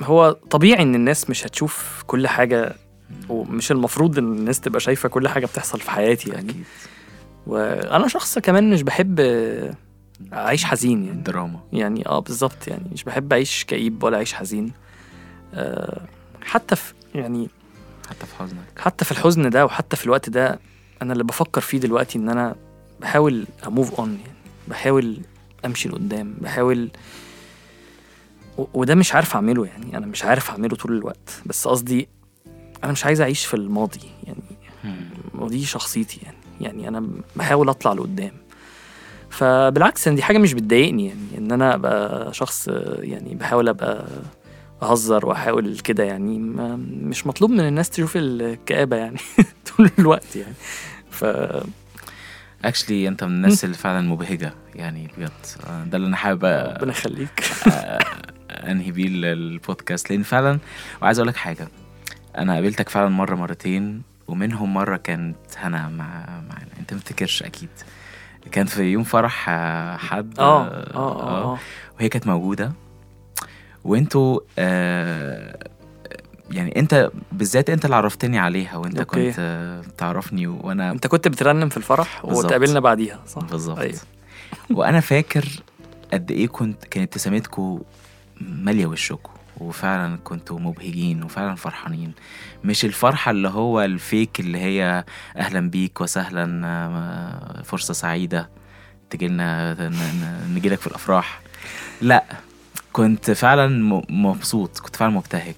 هو طبيعي إن الناس مش هتشوف كل حاجة ومش المفروض إن الناس تبقى شايفة كل حاجة بتحصل في حياتي يعني.
أكيد.
وأنا شخص كمان مش بحب اعيش حزين يعني.
الدراما.
يعني آه بالظبط يعني مش بحب اعيش كئيب ولا اعيش حزين. آه حتى في يعني
حتى في حزنك.
حتى في الحزن ده وحتى في الوقت ده أنا اللي بفكر فيه دلوقتي ان أنا بحاول اموف اون يعني. بحاول امشي لقدام بحاول وده مش عارف اعمله يعني. أنا مش عارف اعمله طول الوقت. بس قصدي أنا مش عايز اعيش في الماضي يعني. ودي شخصيتي يعني. يعني أنا بحاول أطلع لقدام. فبالعكس ان دي حاجة مش بتضايقني يعني إن أنا أبقى شخص يعني بحاول أبقى أهزر وأحاول كده يعني مش مطلوب من الناس تشوف الكآبة يعني طول الوقت يعني. ف
اكشلي أنت من الناس اللي فعلا مبهجة يعني بجد. ده اللي أنا حابب
ربنا يخليك.
أنهي بيه ال- البودكاست. لأن فعلا وعايز أقول لك حاجة. أنا قابلتك فعلا مرة مرتين. ومنهم مرة كانت هنا مع معانا انت ما تفتكرش أكيد كان في يوم فرح آه، حد
آه آه آه آه
وهي كانت موجودة وانتوا آه يعني انت بالذات انت اللي عرفتني عليها وانت
أوكي.
كنت آه، تعرفني وأنا
انت كنت بترنم في الفرح. وتقابلنا بعديها صح
بالظبط
أيوة.
وأنا فاكر قد إيه كنت كانت ابتسامتكم مالية وشكم وفعلا كنتوا مبهجين وفعلا فرحانين. مش الفرحة اللي هو الفيك اللي هي أهلا بيك وسهلا آه، فرصة سعيدة تجيلنا نجي لك في الأفراح. لا كنت فعلا مبسوط كنت فعلا مبتهج.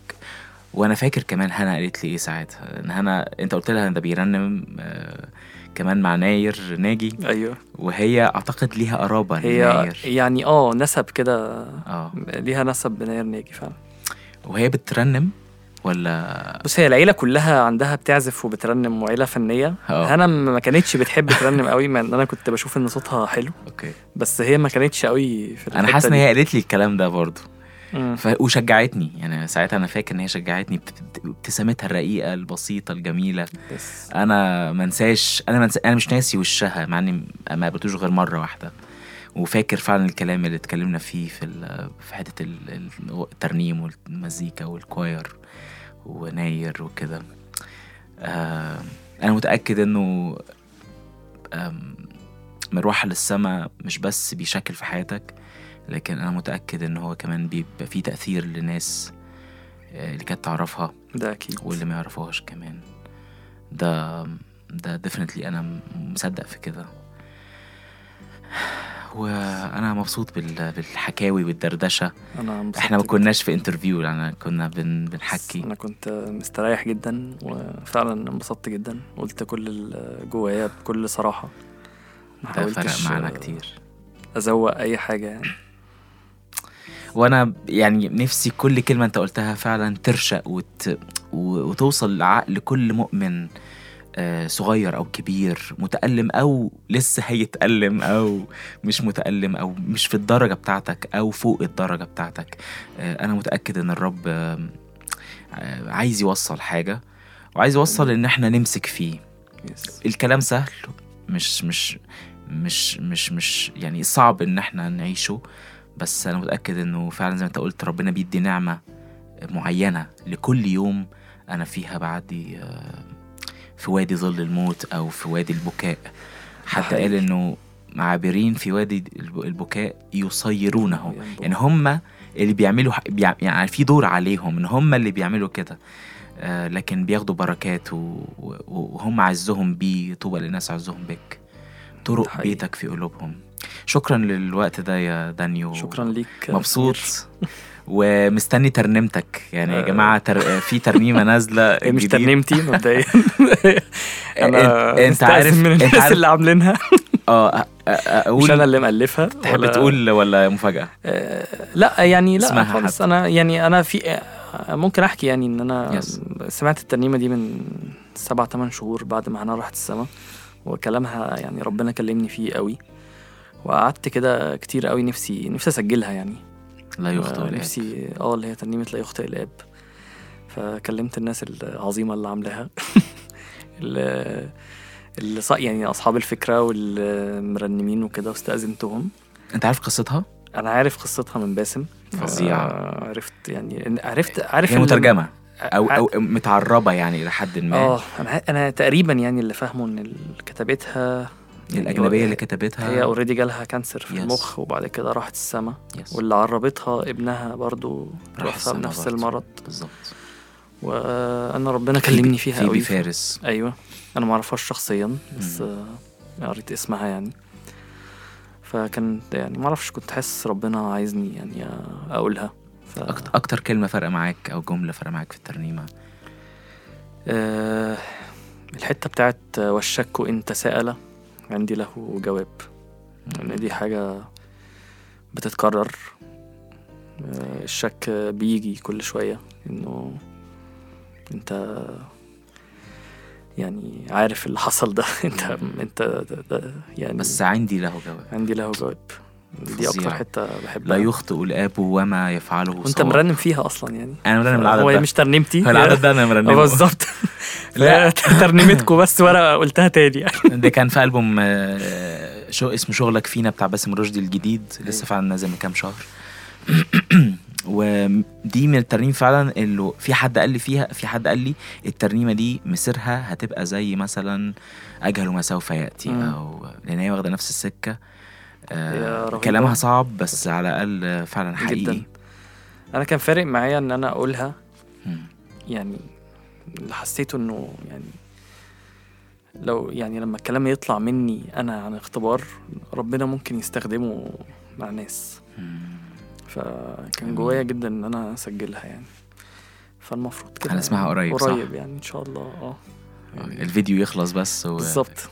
وأنا فاكر كمان هنا قالت لي إيه ساعتها؟ إن هنا أنت قلت لها ده بيرنم آه كمان مع ناير ناجي.
أيوه.
وهي أعتقد ليها قرابة
هي
لناير.
يعني آه نسب كده.
آه.
ليها نسب بناير ناجي فعلا.
وهي بترنم ولا؟
بص هي العيلة كلها عندها بتعزف وبترنم وعيلة فنية.
آه.
أنا ما كانتش بتحب ترنم قوي مع إن أنا كنت بشوف إن صوتها حلو.
أوكي.
بس هي ما كانتش قوي في أنا
حاسس
إن.
هي قالت لي الكلام ده برضه. ف... وشجعتني. يعني ساعتها أنا فاكر إن هي شجعتني بت- بت- ابتسامتها الرقيقة البسيطة الجميلة.
بس.
أنا ما انساش أنا منسى... أنا مش ناسي وشها مع إني ما قابلتوش غير مرة واحدة. وفاكر فعلا الكلام اللي اتكلمنا فيه في ال... في حتة ال... ال- الترنيم والمزيكا والكواير وناير وكده. آه... أنا متأكد إنه مروحة للسما مش بس بيشكل في حياتك لكن أنا متأكد إن هو كمان بيبقى فيه تأثير لناس آه، اللي كانت تعرفها
ده أكيد.
واللي ما يعرفوهاش كمان. ده ده definitely أنا مصدق في كده. وأنا مبسوط بال- بالحكاوي والدردشة.
أنا انبسطت
إحنا ما. كناش في interview يعني كنا بن بنحكي.
أنا كنت مستريح جدا وفعلا انبسطت جدا. قلت كل اللي جوايا بكل صراحة. ما
ده فرق
حاولتش
معانا كتير.
أزوق أي حاجة يعني.
وأنا يعني نفسي كل كلمة أنت قلتها فعلا ترشق وت... وتوصل لعقل كل مؤمن. صغير أو كبير متألم أو لسه هيتألم أو مش متألم أو مش في الدرجة بتاعتك أو فوق الدرجة بتاعتك آه، أنا متأكد إن الرب آه، آه، عايز يوصل حاجة وعايز يوصل إن إحنا نمسك فيه. الكلام سهل مش مش مش مش مش يعني صعب إن إحنا نعيشه بس أنا متأكد إنه فعلا زي ما أنت قلت ربنا بيدي نعمة معينة لكل يوم أنا فيها بعدي آه، في وادي ظل الموت أو في وادي البكاء
حقيقي.
قال إنه عابرين في وادي الب- البكاء يصيرونه. يعني هم اللي بيعملوا يعني في دور عليهم إن هم اللي بيعملوا كده آه، لكن بياخدوا بركات وهم عزهم بيه طوبى للناس عزهم بك طرق
حقيقي.
بيتك في قلوبهم شكرا للوقت ده يا دانيو
شكرا ليك
مبسوط. ومستني ترنيمتك يعني يا
آه.
جماعة تر... في ترنيمة نازلة
هي مش. ترنيمتي مبدئيا
أنا
أنت,
عارف
من الناس
عارف
اللي عاملينها
آه أقول
مش أنا اللي مألفها
تحب
ولا-
تقول ولا مفاجأة
آه، لا يعني لا خالص. أنا يعني أنا في آه، ممكن أحكي يعني إن أنا
Yes.
سمعت الترنيمة دي من سبع ثمان شهور بعد ما أنا راحت السما وكلامها يعني ربنا كلمني فيه قوي وقعدت كده كتير قوي نفسي نفسي أسجلها يعني
لا يخطئ الآب.
نفسي آه اللي هي ترنيمه لا يخطئ الاب فكلمت الناس العظيمة اللي عاملاها. اللي يعني أصحاب الفكرة والمرنمين وكده واستأذنتهم.
أنت عارف قصتها؟
أنا عارف قصتها من باسم.
فظيعة.
آه، عرفت يعني عرفت عارف
هي
ال-
مترجمة
أو
أو متعربة يعني إلى حد ما.
آه أنا أنا تقريبا يعني اللي فاهمه إن اللي كتبتها يعني
الأجنبية اللي
هي
كتبتها
already جالها cancer في
Yes.
المخ وبعد كده راحت السما.
Yes.
واللي عربتها ابنها برضو
راح
بنفس. المرض.
بالظبط.
وأنا ربنا كلمني فيها قوي
فارس.
أيوه. أنا ما أعرفهاش شخصيا بس قريت اسمها يعني. فكان يعني ما أعرفش كنت حاسس ربنا عايزني يعني أقولها. ف...
أكتر كلمة فرق معاك أو جملة فرق معاك في الترنيمة؟
آه الحتة بتاعت والشك إن تساءل. عندي له جواب. ان دي حاجة بتتكرر. آه الشك بيجي كل شوية إنه أنت يعني عارف اللي حصل ده. انت انت ده ده يعني
بس عندي له جواب.
عندي له جواب. دي
أكتر.
حتة بحبها.
لا يخطئ الآب وما يفعله
وأنت
صواب.
مرنم فيها أصلا يعني.
أنا مرنم العدد
هو
ده.
مش ترنيمتي
العدد ده
أنا
مرنمه.
بالظبط.
لا.
ترنيمتكم بس وأنا قلتها تاني. يعني
ده كان في ألبوم آه، شو اسمه شغلك فينا بتاع باسم رشدي الجديد. لسه فعلا نازل من كام شهر. ودي من الترنيم فعلا اللي في حد قال لي فيها في حد قال لي الترنيمة دي مسيرها هتبقى زي مثلا اجهل ما سوف
يأتي.
أو لأن هي واخدة نفس
السكة.
آه. كلامها صعب بس على الأقل فعلا حقيقي
جداً. أنا كان فارق معايا إن أنا
أقولها.
يعني اللي حسيته إنه يعني لو يعني لما الكلام يطلع مني أنا عن اختبار ربنا ممكن يستخدمه مع ناس. فكان. جوايا جدا إن أنا أسجلها يعني فالمفروض كده
هنسمعها قريب، صح؟
قريب يعني إن شاء الله آه
الفيديو يخلص بس و...
بالظبط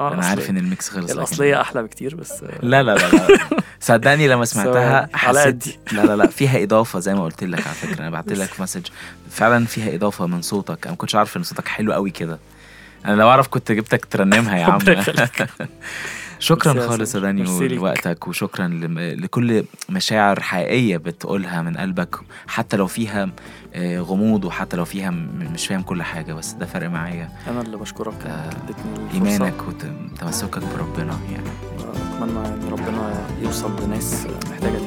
أنا
عارف إن ال mix خلص لكن-
الأصلية أحلى بكتير بس
لا لا لا, لا. صدقني لما سمعتها حسيت. لا لا لا فيها إضافة زي ما قلت لك على فكرة أنا بعت لك message فعلا فيها إضافة من صوتك أنا ما كنتش عارف إن صوتك حلو قوي كده أنا لو أعرف كنت جبتك ترنمها يا عم. شكرا خالص يا.
دانيال.
لوقتك وشكرا لكل مشاعر حقيقية بتقولها من قلبك حتى لو فيها آه، غموض وحتى لو فيها مش فاهم كل حاجة بس ده فرق معايا
أنا اللي بشكرك
آه،
اديتني
إيمانك وتمسكك بربنا يعني
أتمنى يعني ربنا يوصل لناس محتاجة